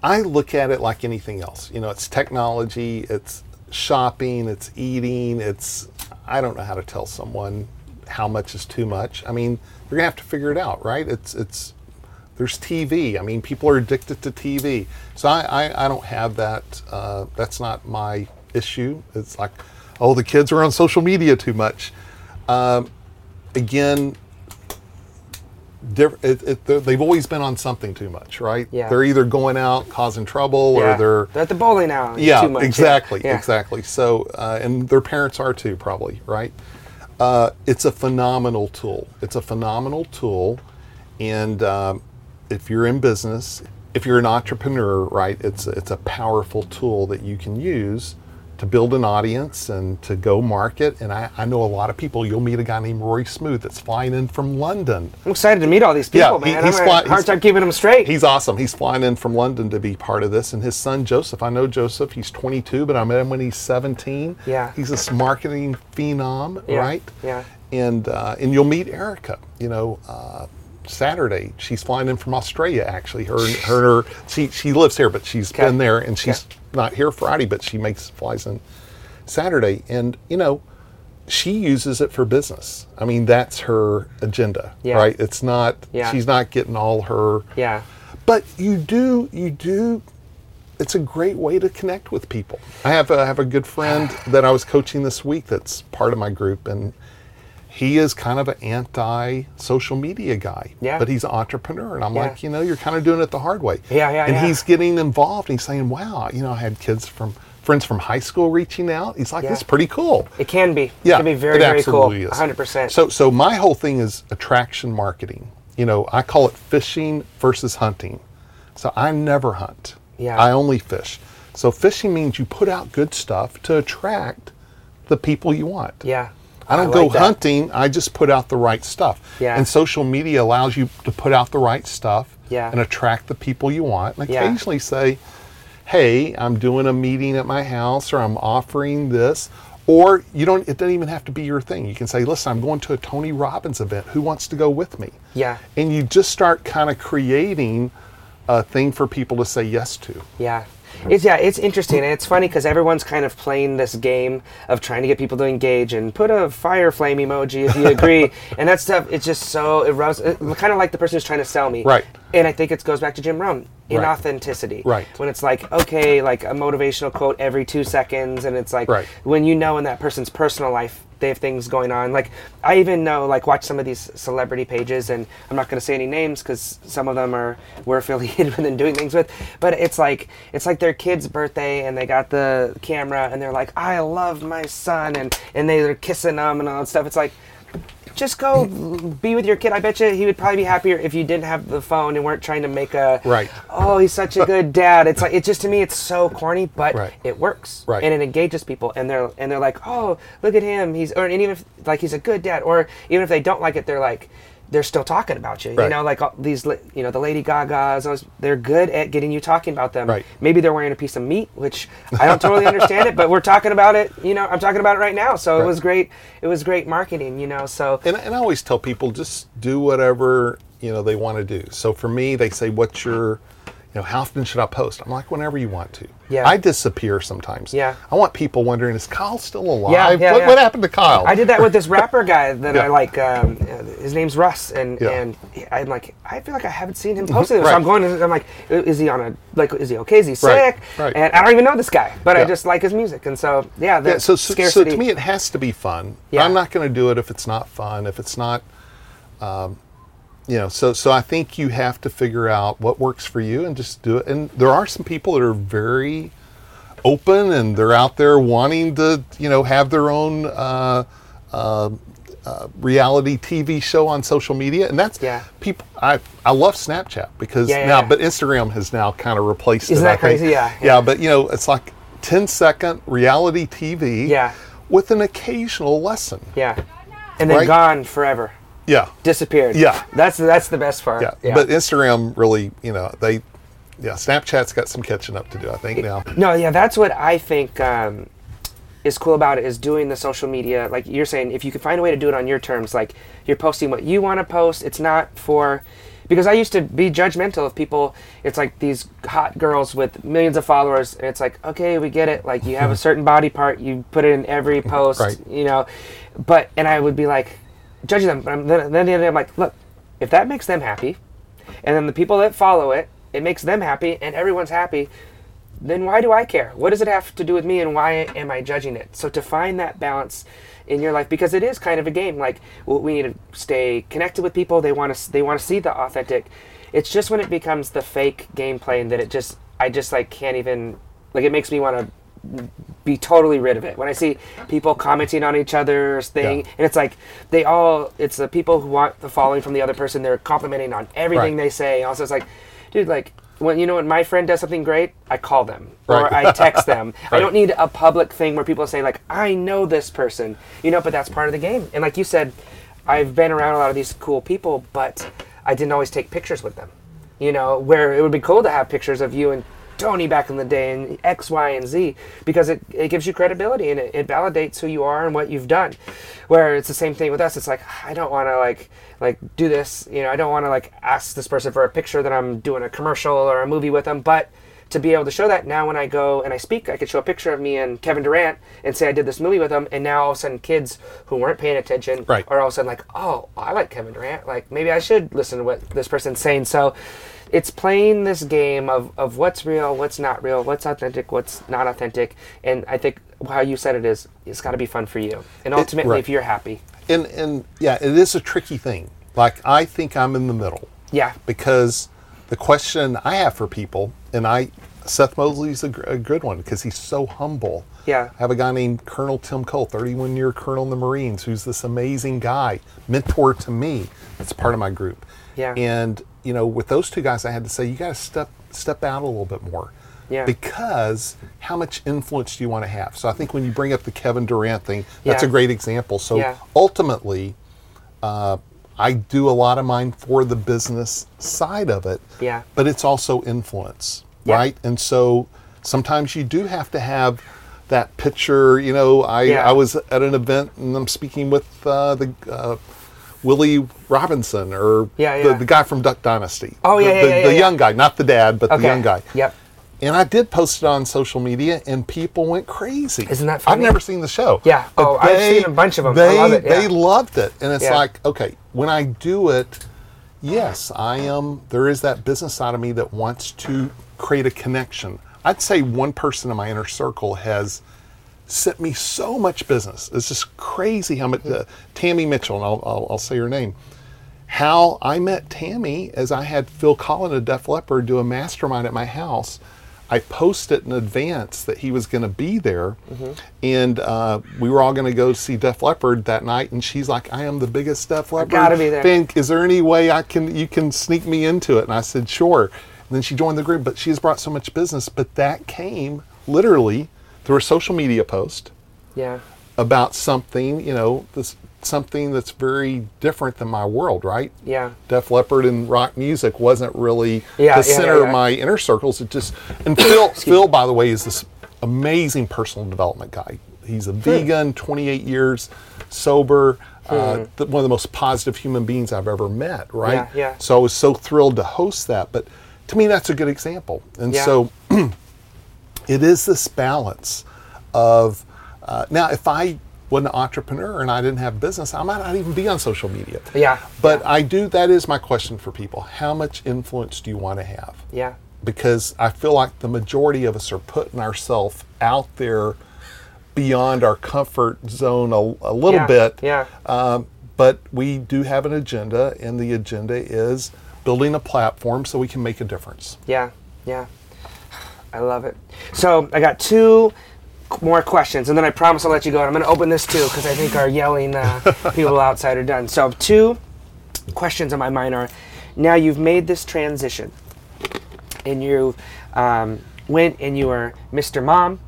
I look at it like anything else. You know, it's technology, it's shopping, it's eating, it's I don't know how to tell someone how much is too much. I mean, you're gonna have to figure it out, right? It's it's there's TV. I mean, people are addicted to TV. So I, I, I don't have that. Uh, that's not my issue. It's like, oh, the kids are on social media too much. Um, again, diff- it, it, they're- they've always been on something too much, right? Yeah. They're either going out causing trouble or they're at the bowling alley. yeah, too much. exactly, Yeah. exactly. So, uh, and their parents are too, probably, right? Uh, it's a phenomenal tool. It's a phenomenal tool, and um, if you're in business, if you're an entrepreneur, right, it's it's a powerful tool that you can use to build an audience and to go market. And I, I know a lot of people. You'll meet a guy named Rory Smooth that's flying in from London. I'm excited to meet all these Yeah, people, he- man. he's I'm fly- hard time keeping them straight. He's awesome. He's flying in from London to be part of this. And his son Joseph, I know Joseph. He's 22, but I met him when he's 17. Yeah. He's this marketing phenom, Yeah, right? yeah. And uh, and you'll meet Erica. You know, uh, Saturday she's flying in from Australia. Actually, her her she she lives here, but she's Okay. been there, and she's not here Friday, but she makes flies in Saturday. And you know. She uses it for business. I mean, that's her agenda, Yeah. right? It's not. Yeah. She's not getting all her yeah. but you do you do it's a great way to connect with people i have a, I have a good friend that i was coaching this week that's part of my group and he is kind of an anti social media guy Yeah. but he's an entrepreneur and i'm Yeah. like you know you're kind of doing it the hard way Yeah, yeah, and yeah. he's getting involved and he's saying wow you know i had kids from friends from high school reaching out he's like Yeah. this is pretty cool It can be. yeah, It can be very, very cool. is. 100%. So, so my whole thing is attraction marketing. You know, I call it fishing versus hunting. So I never hunt. Yeah. I only fish. So fishing means you put out good stuff to attract the people you want. yeah. I don't I go like hunting. I just put out the right stuff. Yeah. And social media allows you to put out the right stuff Yeah. and attract the people you want. And Yeah. occasionally say, hey, I'm doing a meeting at my house or I'm offering this. Or you don't it doesn't even have to be your thing. You can say, listen, I'm going to a Tony Robbins event. Who wants to go with me? Yeah. And you just start kind of creating a thing for people to say yes to. Yeah. It's yeah, it's interesting and it's funny because everyone's kind of playing this game of trying to get people to engage and put a fire flame emoji if you agree, and that stuff. It's just so it rubs, kind of like the person who's trying to sell me. Right. And I think it goes back to Jim Rohn, Right. inauthenticity. Right. When it's like okay, like a motivational quote every two seconds, and it's like Right. when you know in that person's personal life they have things going on. Like I even know, like watch some of these celebrity pages, and I'm not going to say any names because some of them are we're affiliated with and doing things with. But it's like it's like their kid's birthday, and they got the camera, and they're like, "I love my son," and and they're kissing them and all that stuff. It's like. Just go be with your kid. I bet you he would probably be happier if you didn't have the phone and weren't trying to make a Right. Oh, he's such a good dad. It's like it's just to me it's so corny, but Right. it works Right. and it engages people and they're and they're like oh look at him he's or and even if like he's a good dad or even if they don't like it they're like they're still talking about you. You know like all these you know the lady gagas they're good at getting you talking about them. Right. maybe they're wearing a piece of meat which i don't totally understand it but we're talking about it you know i'm talking about it right now. So it was great it was great marketing you know so And, and I always tell people just do whatever you know they want to do. So for me, they say, "What's your, you know, how often should I post? I'm like, whenever you want to. Yeah. I disappear sometimes. Yeah. I want people wondering, is Kyle still alive? Yeah, yeah, what, yeah. what happened to Kyle? I did that with this rapper guy that Yeah. I like. Um, his name's Russ, and Yeah. and I'm like, I feel like I haven't seen him this. So Right. I'm going. to- I'm like, is he on a like? Is he okay? Is he sick? right. Right. And I don't even know this guy, but I just like his music, and so yeah, Yeah, so, so, so to me, it has to be fun. Yeah. I'm not going to do it if it's not fun. If it's not, um, you know, so so I think you have to figure out what works for you and just do it. And there are some people that are very open and they're out there wanting to, you know, have their own uh, uh, uh, reality TV show on social media, and that's Yeah. people. I I love Snapchat because Yeah, yeah, now, but Instagram has now kind of replaced Isn't it. That crazy? Yeah, yeah, yeah. but you know, it's like 10 second reality TV Yeah. with an occasional lesson. yeah, and then Right. gone forever, Yeah. disappeared. Yeah. that's that's the best part. Yeah. But Instagram really, you know, they, yeah, Snapchat's got some catching up to do, I think, now. No, yeah, that's what I think um, is cool about it is doing the social media. Like you're saying, if you can find a way to do it on your terms, like you're posting what you want to post. It's not for because I used to be judgmental of people. It's like these hot girls with millions of followers, and it's like, okay, we get it. Like you have a certain body part, you put it in every post, Right. you know. But and I would be like judging them, but I'm, then, then the other day I'm like, look, if that makes them happy, and then the people that follow it, it makes them happy, and everyone's happy then why do I care? What does it have to do with me and why am I judging it? So to find that balance in your life because it is kind of a game like we need to stay connected with people they want to they want to see the authentic it's just when it becomes the fake gameplay and that it just I just like can't even like it makes me want to be totally rid of it when I see people commenting on each other's thing Yeah. and it's like they all it's the people who want the following from the other person they're complimenting on everything Right. they say also it's like dude like when you know when my friend does something great i call them or Right. i text them i don't need a public thing where people say like i know this person you know but that's part of the game and like you said i've been around a lot of these cool people but i didn't always take pictures with them you know where it would be cool to have pictures of you and tony back in the day and x y and z because it, it gives you credibility and it, it validates who you are and what you've done where it's the same thing with us it's like i don't want to like like do this you know i don't want to like ask this person for a picture that i'm doing a commercial or a movie with them but to be able to show that now when I go and I speak, I could show a picture of me and Kevin Durant and say I did this movie with him, and now all of a sudden kids who weren't paying attention Right. are all of a sudden like, oh, I like Kevin Durant, like maybe I should listen to what this person's saying. So it's playing this game of, of what's real, what's not real, what's authentic, what's not authentic, and I think how you said it is, it's got to be fun for you, and ultimately right. if you're happy, And, and yeah, it is a tricky thing. Like, I think I'm in the middle. yeah, because the question I have for people, and I, Seth Mosley's a, a good one because he's so humble. Yeah. I have a guy named Colonel Tim Cole, 31 year Colonel in the Marines, who's this amazing guy, mentor to me. That's part of my group. Yeah. And you know, with those two guys, I had to say you got to step step out a little bit more. Yeah. Because how much influence do you want to have? So I think when you bring up the Kevin Durant thing, that's Yeah. a great example. So Yeah. ultimately, uh, I do a lot of mine for the business side of it. Yeah. But it's also influence, right? And so sometimes you do have to have that picture. You know, I Yeah. I was at an event and I'm speaking with uh, the. Uh, Willie Robertson, or Yeah, the, yeah. the guy from Duck Dynasty. Oh, the, yeah, yeah, the, the young guy, not the dad, but okay, the young guy. Yep. And I did post it on social media, and people went crazy. Isn't that funny? I've never seen the show. Yeah. But Oh, I've seen a bunch of them. They, love it. They loved it, and it's like, okay, when I do it, yes, I am. There is that business side of me that wants to create a connection. I'd say one person in my inner circle has sent me so much business. It's just crazy how much. Uh, Tammy Mitchell, and I'll, I'll, I'll say her name. How I met Tammy as I had Phil Collen of Def Leppard do a mastermind at my house. I posted in advance that he was going to be there, Mm-hmm. and uh, we were all going to go see Def Leppard that night. And she's like, "I am the biggest Def Leppard gotta be there." fan. Is there any way I can you can sneak me into it?" And I said, "Sure." Then she joined the group, but she has brought so much business. But that came literally through a social media post Yeah. about something, you know, this something that's very different than my world, right? Yeah. Def Leppard and rock music wasn't really Yeah, the yeah, center yeah, of my inner circles. It just and Phil, Phil, by the way, is this amazing personal development guy. He's Hmm. a vegan, 28 years sober, uh, th- one of the most positive human beings I've ever met. Right? Yeah, yeah. So I was so thrilled to host that, but. To me, that's a good example. And Yeah. so it is this balance of uh, now, if I was an entrepreneur and I didn't have business, I might not even be on social media. Yeah, But yeah. I do, that is my question for people. How much influence do you want to have? Yeah. because I feel like the majority of us are putting ourselves out there beyond our comfort zone a, a little Yeah, bit. yeah. Um, but we do have an agenda, and the agenda is building a platform so we can make a difference. Yeah, yeah. I love it. So I got two more questions, and then I promise I'll let you go. And I'm going to open this too because I think our yelling uh, people outside are done. So two questions on my mind are: now you've made this transition, and you um, went and you were Mr. Mom,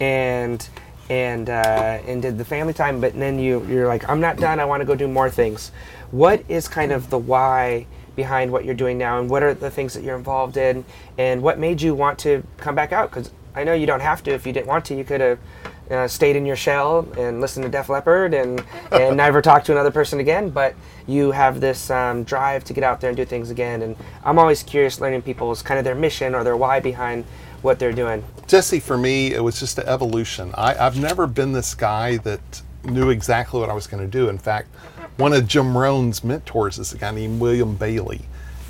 and and uh, and did the family time, but then you you're like, I'm not done. I want to go do more things. What is kind of the why behind what you're doing now, and what are the things that you're involved in, and what made you want to come back out? Because I know you don't have to. If you didn't want to, you could have. Uh, stayed in your shell and listened to Def Leppard and and never talked to another person again. But you have this um, drive to get out there and do things again. And I'm always curious learning people's kind of their mission or their why behind what they're doing. Jesse, for me, it was just an evolution. I, I've never been this guy that knew exactly what I was going to do. In fact, one of Jim Rohn's mentors is a guy named William Bailey.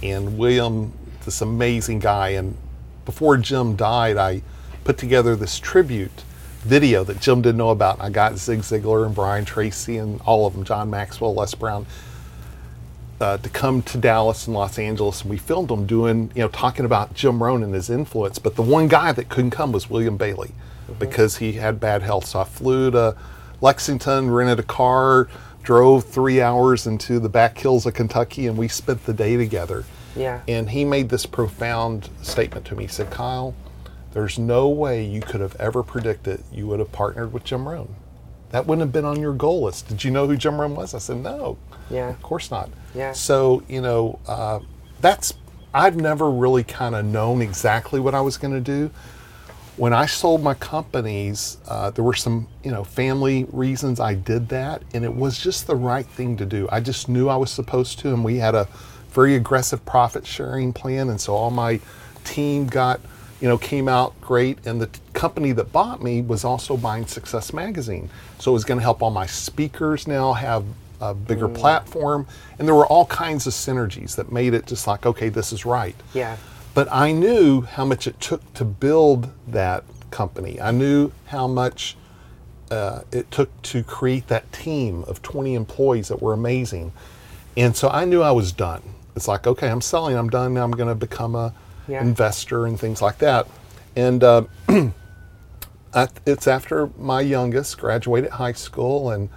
And William, this amazing guy. And before Jim died, I put together this tribute video that Jim didn't know about. I got Zig Ziglar and Brian Tracy and all of them, John Maxwell, Les Brown, uh, to come to Dallas and Los Angeles, and we filmed them doing, you know, talking about Jim Rohn and his influence. But the one guy that couldn't come was William Bailey because he had bad health. So I flew to Lexington, rented a car, drove three hours into the back hills of Kentucky, and we spent the day together. Yeah. And he made this profound statement to me. He said, Kyle, there's no way you could have ever predicted you would have partnered with Jim Rohn. That wouldn't have been on your goal list. Did you know who Jim Rohn was? I said, no. Yeah. Of course not. Yeah. So, you know, uh, that's, I've never really kind of known exactly what I was going to do. When I sold my companies, uh, there were some, you know, family reasons I did that, and it was just the right thing to do. I just knew I was supposed to, and we had a very aggressive profit sharing plan, and so all my team got, you know, came out great. And the t- company that bought me was also buying Success Magazine, so it was going to help all my speakers now have a bigger platform, and there were all kinds of synergies that made it just like, okay, this is right. Yeah. But I knew how much it took to build that company. I knew how much uh, it took to create that team of 20 employees that were amazing. And so I knew I was done. It's like, okay, I'm selling, I'm done. Now I'm going to become a Yeah. investor and things like that. And uh, it's after my youngest graduated high school and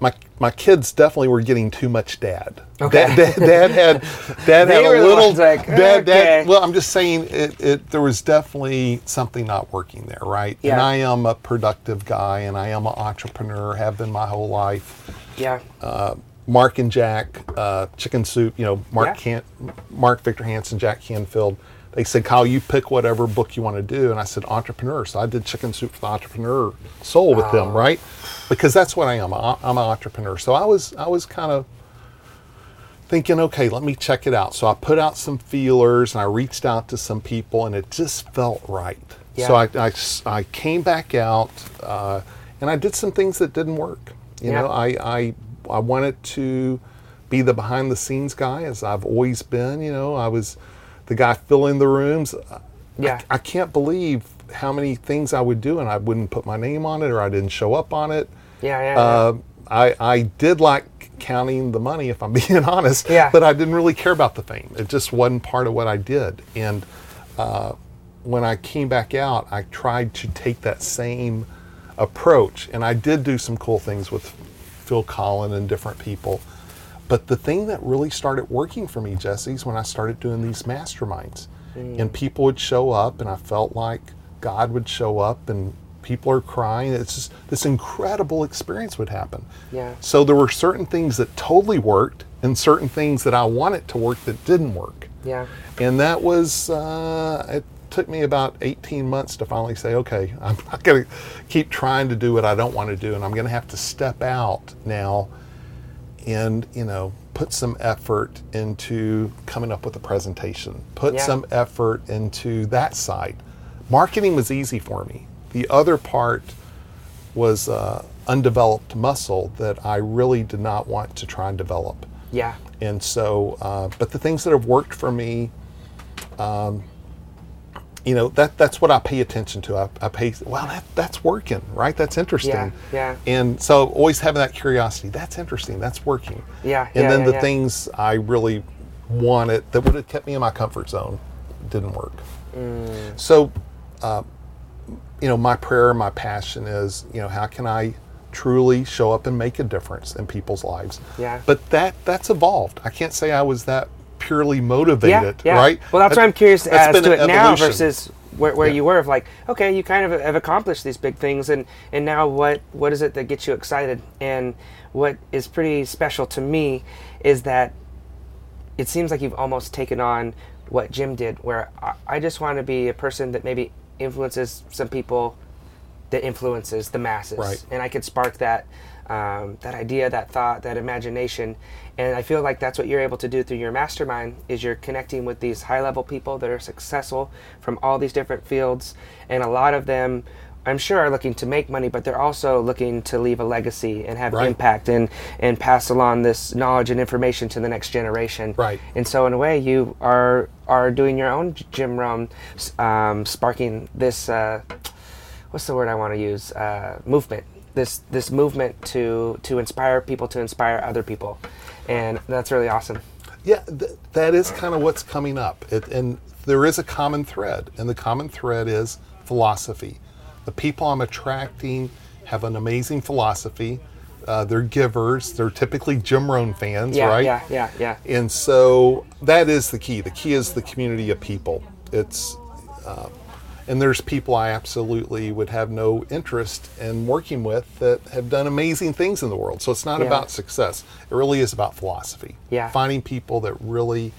my my kids definitely were getting too much dad. Okay. Dad, dad, dad had dad had a little like, dad, dad- well, I'm just saying it, it. There was definitely something not working there, right? Yeah. And I am a productive guy, and I am an entrepreneur. Have been my whole life. Yeah. Uh, Mark and Jack, uh, Chicken Soup. You know, Mark Yeah. Can, Mark Victor Hansen, Jack Canfield. They said, Kyle, you pick whatever book you want to do, and I said entrepreneur. So I did Chicken Soup for the Entrepreneur Soul with Oh. them, right? Because that's what I am. I- I'm an entrepreneur. So I was, I was kind of thinking, okay, let me check it out. So I put out some feelers and I reached out to some people and it just felt right. Yeah. So I, I, I came back out uh, and I did some things that didn't work. You Yeah. know, I, I, I wanted to be the behind the scenes guy as I've always been. You know, I was the guy filling the rooms. Yeah. I, I can't believe how many things I would do and I wouldn't put my name on it or I didn't show up on it. Yeah. Yeah. yeah. Uh, I, I did like counting the money, if I'm being honest. Yeah. But I didn't really care about the fame. It just wasn't part of what I did. And uh, when I came back out, I tried to take that same approach. And I did do some cool things with Phil Collen and different people. But the thing that really started working for me, Jesse, is when I started doing these masterminds. And people would show up, and I felt like God would show up, and people are crying. It's just this incredible experience would happen. Yeah. So there were certain things that totally worked, and certain things that I wanted to work that didn't work. yeah. And that was, uh, it took me about 18 months to finally say, okay, I'm not going to keep trying to do what I don't want to do, and I'm going to have to step out now and, you know, put some effort into coming up with a presentation, put Yeah. some effort into that side. Marketing was easy for me. The other part was uh, undeveloped muscle that I really did not want to try and develop. Yeah. And so, uh, but the things that have worked for me, um, you know, that that's what I pay attention to. I, I pay, wow, that, that's working, right? That's interesting. Yeah, yeah. And so, always having that curiosity. That's interesting. That's working. Yeah, And yeah, then yeah, the yeah. things I really wanted that would have kept me in my comfort zone didn't work. Mm. So, uh, you know, my prayer, my passion is, you know, how can I truly show up and make a difference in people's lives? Yeah. But that that's evolved. I can't say I was that purely motivated, yeah, yeah. right? Well, that's why I'm curious as to it now versus where, where Yeah. you were of like, okay, you kind of have accomplished these big things, and and now what what is it that gets you excited? And what is pretty special to me is that it seems like you've almost taken on what Jim did, where I, I just want to be a person that maybe influences some people that influences the masses, Right. and I could spark that um, that idea, that thought, that imagination, and I feel like that's what you're able to do through your mastermind is you're connecting with these high level people that are successful from all these different fields, and a lot of them. I'm sure are looking to make money, but they're also looking to leave a legacy and have Right. impact and and pass along this knowledge and information to the next generation. Right. And so, in a way, you are are doing your own Jim Rohn, um, sparking this. Uh, what's the word I want to use? Uh, movement. This this movement to to inspire people to inspire other people, and that's really awesome. Yeah, th- that is kind of what's coming up. It, and there is a common thread, and the common thread is philosophy. The people I'm attracting have an amazing philosophy. Uh, they're givers. They're typically Jim Rohn fans, Yeah, right? yeah, yeah, yeah. And so that is the key. The key is the community of people. It's uh, and there's people I absolutely would have no interest in working with that have done amazing things in the world. So it's not Yeah. about success. It really is about philosophy. Yeah. Finding people that really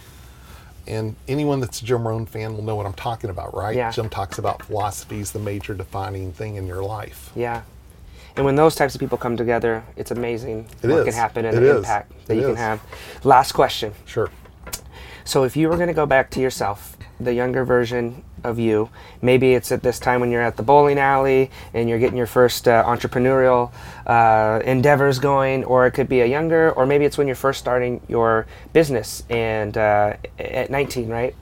and anyone that's a Jim Rohn fan will know what I'm talking about, right? Yeah. Jim talks about philosophy is the major defining thing in your life. Yeah. And when those types of people come together, it's amazing It what is. can happen and It the is. impact that It you can have. Last question. Sure. So if you were going to go back to yourself, the younger version of you, maybe it's at this time when you're at the bowling alley and you're getting your first uh, entrepreneurial uh, endeavors going, or it could be a younger, or maybe it's when you're first starting your business and uh, at 19, right?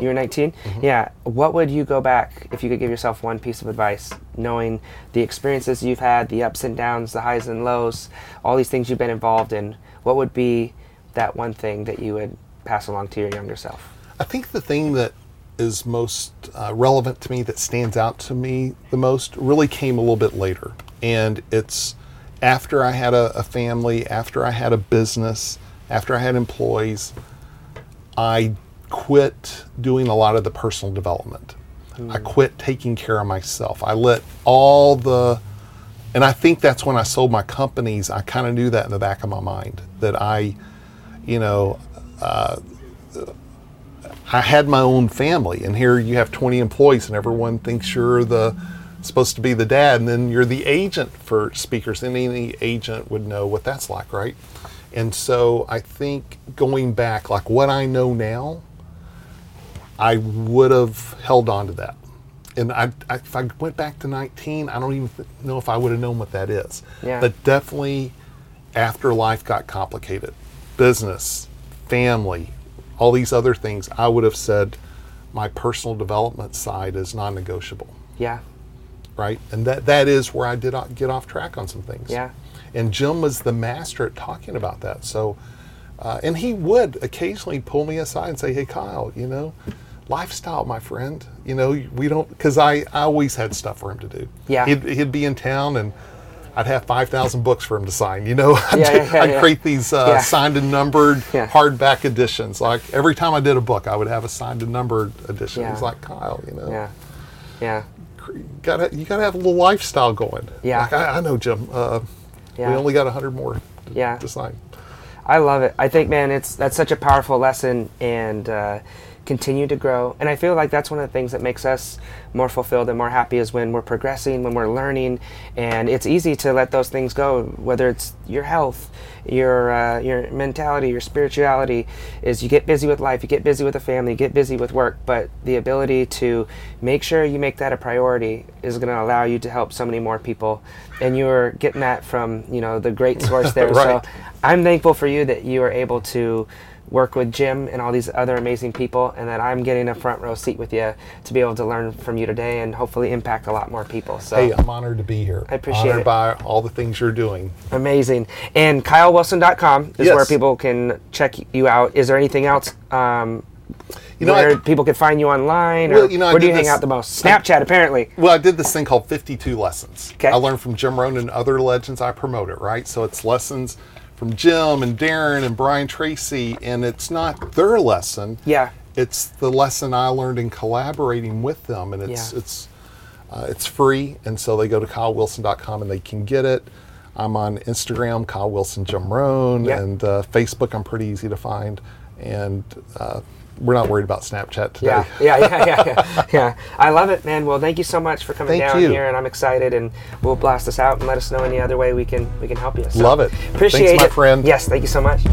You were 19? Yeah. What would you go back if you could give yourself one piece of advice, knowing the experiences you've had, the ups and downs, the highs and lows, all these things you've been involved in? What would be that one thing that you would pass along to your younger self? I think the thing that is most uh, relevant to me, that stands out to me the most, really came a little bit later. And it's after I had a, a family, after I had a business, after I had employees, I quit doing a lot of the personal development. I quit taking care of myself. I let all the, and I think that's when I sold my companies. I kind of knew that in the back of my mind that I, you know, I had my own family, and here you have 20 employees, and everyone thinks you're the supposed to be the dad, and then you're the agent for speakers, and any agent would know what that's like, right? And so I think going back, like what I know now, I would have held on to that. And I, I, if I went back to 19, I don't even know if I would have known what that is. Yeah. But definitely after life got complicated, business, family, all these other things, I would have said my personal development side is non negotiable, Yeah. right? And that, that is where I did get off track on some things. Yeah. And Jim was the master at talking about that. So, uh, and he would occasionally pull me aside and say, "Hey, Kyle, you know, lifestyle, my friend. You know, we don't because I, I always had stuff for him to do. Yeah. he'd, he'd be in town and." I'd have five thousand books for him to sign. You know, I'd, Yeah, yeah, I'd yeah. create these uh, signed and numbered hardback editions. Like every time I did a book, I would have a signed and numbered edition. Yeah. He's like, Kyle, you know, Yeah. Yeah. you gotta you gotta have a little lifestyle going. Yeah. like, I, I know, Jim. Uh, Yeah. We only got hundred more. To, Yeah. to sign. I love it. I think, man, it's that's such a powerful lesson, and uh, continue to grow. And I feel like that's one of the things that makes us more fulfilled and more happy is when we're progressing, when we're learning, and it's easy to let those things go. Whether it's your health, your uh, your mentality, your spirituality, is you get busy with life, you get busy with a family, you get busy with work, but the ability to make sure you make that a priority is going to allow you to help so many more people, and you're getting that from you know the great source there. Right. So I'm thankful for you that you are able to work with Jim and all these other amazing people, and that I'm getting a front row seat with you to be able to learn from you today and hopefully impact a lot more people. So Hey, I'm honored to be here. I appreciate honored it. by all the things you're doing. amazing. And KyleWilson.com is Yes. where people can check you out. Is there anything else? Um, You know, where I- people can find you online, or Well, you know, where do you did hang out the most? Snapchat, apparently. Well, I did this thing called 52 Lessons. Okay. I learned from Jim Rohn and other legends. I promote it, right? So it's lessons from Jim and Darren and Brian Tracy, and it's not their lesson. Yeah. It's the lesson I learned in collaborating with them, and it's Yeah. it's uh, it's free, and so they go to kylewilson.com and they can get it. I'm on Instagram, Kyle Wilson Jim Rohn, and uh, Facebook. I'm pretty easy to find, and uh, we're not worried about Snapchat today. Yeah, yeah, yeah, yeah, yeah, yeah. I love it, man. Well, thank you so much for coming Thank down you. here, and I'm excited. And we'll blast this out and let us know any other way we can we can help you. So, Love it. Appreciate Thanks, my it, friend. Yes, thank you so much.